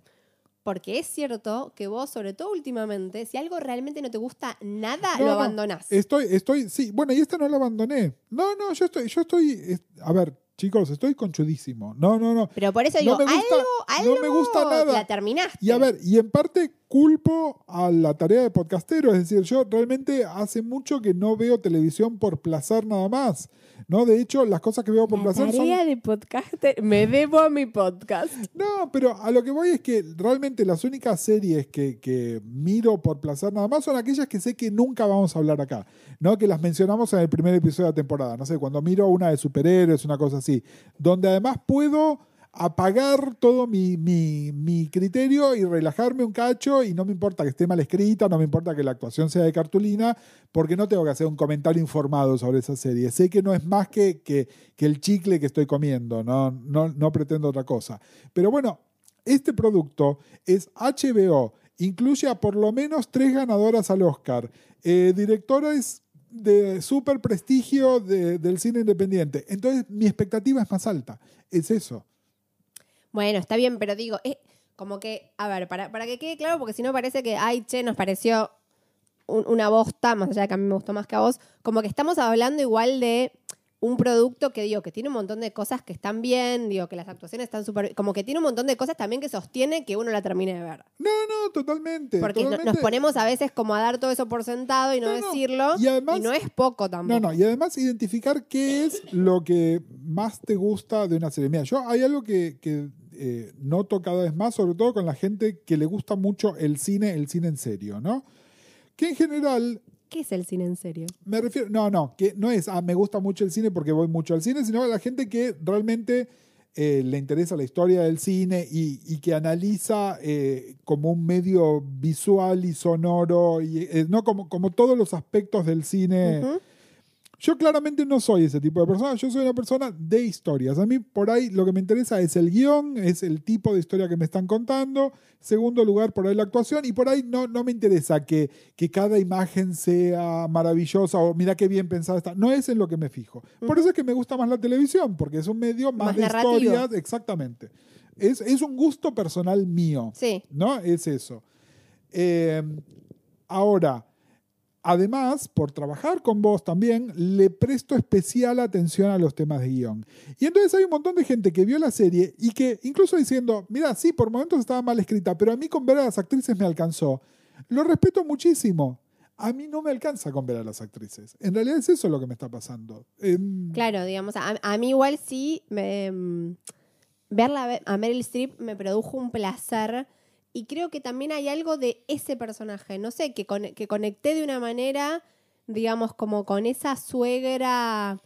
Porque es cierto que vos, sobre todo últimamente, si algo realmente no te gusta nada, No, lo no, abandonás. Estoy, estoy, sí, bueno, y esta no la abandoné. No, no, yo estoy, yo estoy, es- a ver, chicos, estoy conchudísimo. No, no, no. Pero por eso No digo, me gusta- algo, no me algo gusta nada. la terminaste. Y a ver, y en parte culpo a la tarea de podcastero, es decir, yo realmente hace mucho que no veo televisión por placer nada más, ¿no? De hecho, las cosas que veo por La placer son... tarea de podcaster, me debo a mi podcast. No, pero a lo que voy es que realmente las únicas series que, que miro por placer nada más son aquellas que sé que nunca vamos a hablar acá, ¿no? Que las mencionamos en el primer episodio de la temporada, no sé, cuando miro una de superhéroes, una cosa así, donde además puedo apagar todo mi, criterio y relajarme un cacho y no me importa que esté mal escrita, no me importa que la actuación sea de cartulina, porque no tengo que hacer un comentario informado sobre esa serie. Sé que no es más que, el chicle que estoy comiendo, no, pretendo otra cosa. Pero bueno, este producto es HBO, incluye a por lo menos tres ganadoras al Oscar, eh, directores de super prestigio de- del cine independiente. Entonces mi expectativa es más alta. Es eso. Bueno, está bien, pero digo, es como que, a ver, para, para que quede claro, porque si no parece que, ay, che, nos pareció un- una bosta, más allá de que a mí me gustó más que a vos, como que estamos hablando igual de un producto que digo, que tiene un montón de cosas que están bien, digo, que las actuaciones están súper, como que tiene un montón de cosas también que sostiene que uno la termine de ver. No, no, totalmente. Porque no- nos ponemos a veces como a dar todo eso por sentado y no, No, no. decirlo, Y además- no es poco tampoco. No, no, y además identificar qué es lo que más te gusta de una serie. Mira, yo hay algo que, que, eh, noto cada vez más, sobre todo con la gente que le gusta mucho el cine, el cine en serio, ¿no? Que en general, ¿Qué es el cine en serio? me refiero, no, no, que no es, ah, me gusta mucho el cine porque voy mucho al cine, sino a la gente que realmente eh, le interesa la historia del cine y, y que analiza eh, como un medio visual y sonoro, y, eh, no como, como todos los aspectos del cine. Yo claramente no soy ese tipo de persona, yo soy una persona de historias. A mí por ahí lo que me interesa es el guion, es el tipo de historia que me están contando. Segundo lugar, por ahí la actuación. Y por ahí no, no me interesa que, que cada imagen sea maravillosa o mira qué bien pensada está. No es en lo que me fijo. Por eso es que me gusta más la televisión, porque es un medio más, Más de narrativo. historias. Exactamente. Es, es un gusto personal mío. Sí. ¿no? Es eso. Eh, ahora, además, por trabajar con vos también, le presto especial atención a los temas de guion. Y entonces hay un montón de gente que vio la serie y que incluso diciendo, mira, sí, por momentos estaba mal escrita, pero a mí con ver a las actrices me alcanzó. Lo respeto muchísimo. A mí no me alcanza con ver a las actrices. En realidad es eso lo que me está pasando. Em, Claro, digamos, a, mí igual sí, me, mm, verla ve- a Meryl Streep me produjo un placer y creo que también hay algo de ese personaje, no sé, que, con- que conecté de una manera, digamos, como con esa suegra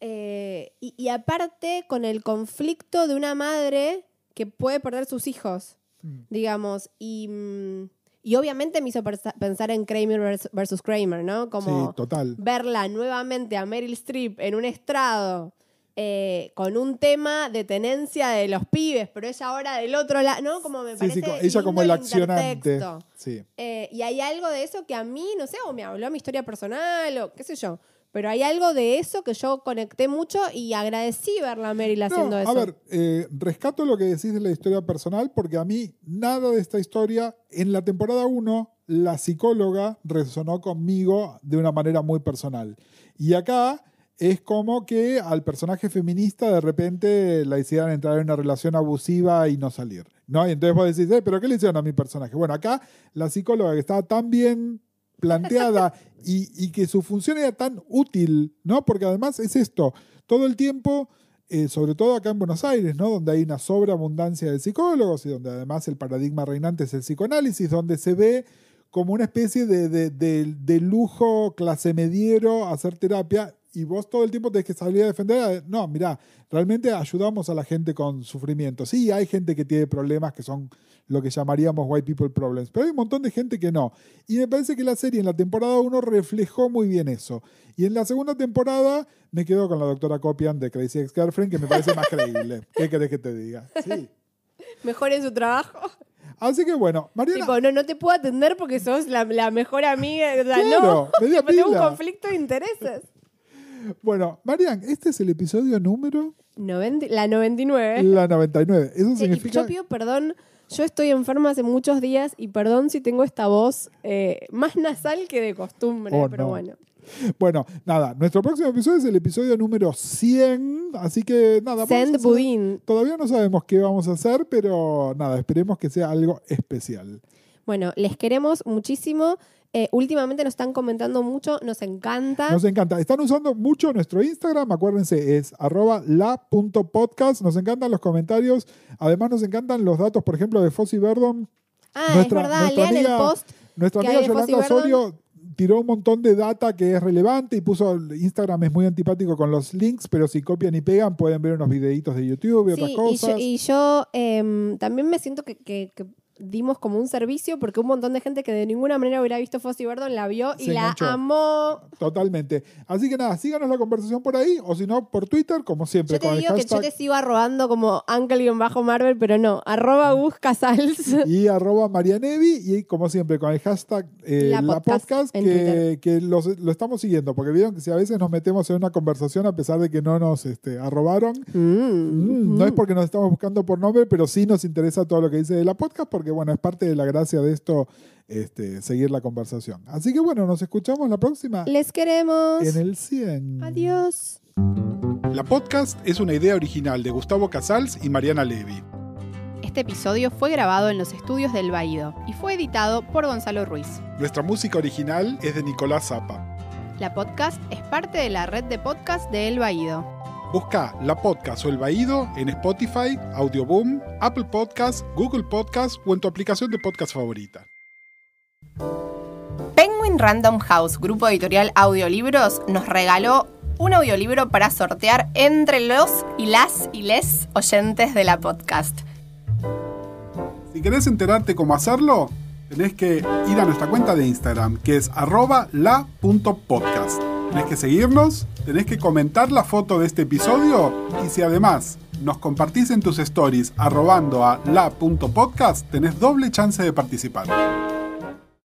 eh, y, y aparte con el conflicto de una madre que puede perder sus hijos, Mm. digamos, y, mm, y obviamente me hizo pensar en Kramer vers- versus Kramer, ¿no? Como sí, total. verla nuevamente a Meryl Streep en un estrado eh, con un tema de tenencia de los pibes, pero ella ahora del otro lado, ¿no? Como me Sí, parece sí, co- ella como el accionante. Sí. Eh, y hay algo de eso que a mí, no sé, o me habló mi historia personal o qué sé yo, pero hay algo de eso que yo conecté mucho y agradecí verla a Meryl haciendo No, eso. A ver, eh, rescato lo que decís de la historia personal porque a mí nada de esta historia, en la temporada 1, la psicóloga resonó conmigo de una manera muy personal. Y acá es como que al personaje feminista de repente la hicieran entrar en una relación abusiva y no salir. ¿no? Y entonces vos decís, "Eh, ¿pero qué le hicieron a mi personaje? Bueno, acá la psicóloga que estaba tan bien planteada y, y que su función era tan útil, ¿no? Porque además es esto, todo el tiempo, eh, sobre todo acá en Buenos Aires, ¿no? Donde hay una sobreabundancia de psicólogos y donde además el paradigma reinante es el psicoanálisis, donde se ve como una especie de, de- de- de lujo clase mediero hacer terapia y vos todo el tiempo tenés que salir a defender. No, mirá, realmente ayudamos a la gente con sufrimiento. Sí, hay gente que tiene problemas que son lo que llamaríamos white people problems, pero hay un montón de gente que no. Y me parece que la serie en la temporada 1 reflejó muy bien eso. Y en la segunda temporada me quedo con la doctora Copian de Crazy Ex-Girlfriend, que me parece más creíble. ¿Qué querés que te diga? Sí. Mejor en su trabajo. Así que bueno, Mariana, Tipo, no, no te puedo atender porque sos la, la mejor amiga. O sea, Claro, no. Tipo, tengo un conflicto de intereses. Bueno, Marian, este es el episodio número Noventa- la 99. la 99. Eso significa yo pido perdón, yo estoy enferma hace muchos días y perdón si tengo esta voz eh, más nasal que de costumbre, Oh, pero no. bueno. Bueno, nada, nuestro próximo episodio es el episodio número 100, así que nada, vamos a Send budín. Todavía no sabemos qué vamos a hacer, pero nada, esperemos que sea algo especial. Bueno, les queremos muchísimo. Eh, últimamente nos están comentando mucho, nos encanta. Nos encanta. Están usando mucho nuestro Instagram, acuérdense, es arroba la.podcast. Nos encantan los comentarios. Además, nos encantan los datos, por ejemplo, de Fossi Verdon. ah, nuestra- es verdad, nuestra lean amiga- el post. Nuestra ¿Qué amiga Yolanda? Osorio tiró un montón de data que es relevante y puso Instagram es muy antipático con los links, pero si copian y pegan pueden ver unos videitos de YouTube y otras Sí, y cosas. yo, y yo, em, también me siento que, que- que dimos como un servicio porque un montón de gente que de ninguna manera hubiera visto Fossi Verdon la vio y Se la enganchó. amó. Totalmente. Así que nada, síganos la conversación por ahí, o si no, por Twitter, como siempre, Yo te con el digo que yo te sigo arrobando como bajo Marvel, pero no, arroba Gus Casals. y arroba Marianevi, y como siempre, con el hashtag eh, La la, podcast que, Twitter. que los- lo estamos siguiendo, porque vieron que si a veces nos metemos en una conversación a pesar de que no nos este, arrobaron, Mm. Mm, No es porque nos estamos buscando por nombre, pero sí nos interesa todo lo que dice de la podcast, porque bueno, es parte de la gracia de esto este, seguir la conversación. Así que bueno, nos escuchamos la próxima Les queremos. en el 100. Adiós. La podcast es una idea original de Gustavo Casals y Mariana Levi. Este episodio fue grabado en los estudios del Baído y fue editado por Gonzalo Ruiz. Nuestra música original es de Nicolás Zapa. La podcast es parte de la red de podcast de El Baído. Busca La Podcast o El Baído en Spotify, Audioboom, Apple Podcast, Google Podcast o en tu aplicación de podcast favorita. Penguin Random House, grupo editorial Audiolibros, nos regaló un audiolibro para sortear entre los y las y les oyentes de la podcast. Si querés enterarte cómo hacerlo, tenés que ir a nuestra cuenta de Instagram, que es arroba la.podcast. Tenés que seguirnos, tenés que comentar la foto de este episodio y si además nos compartís en tus stories arrobando a la.podcast, tenés doble chance de participar.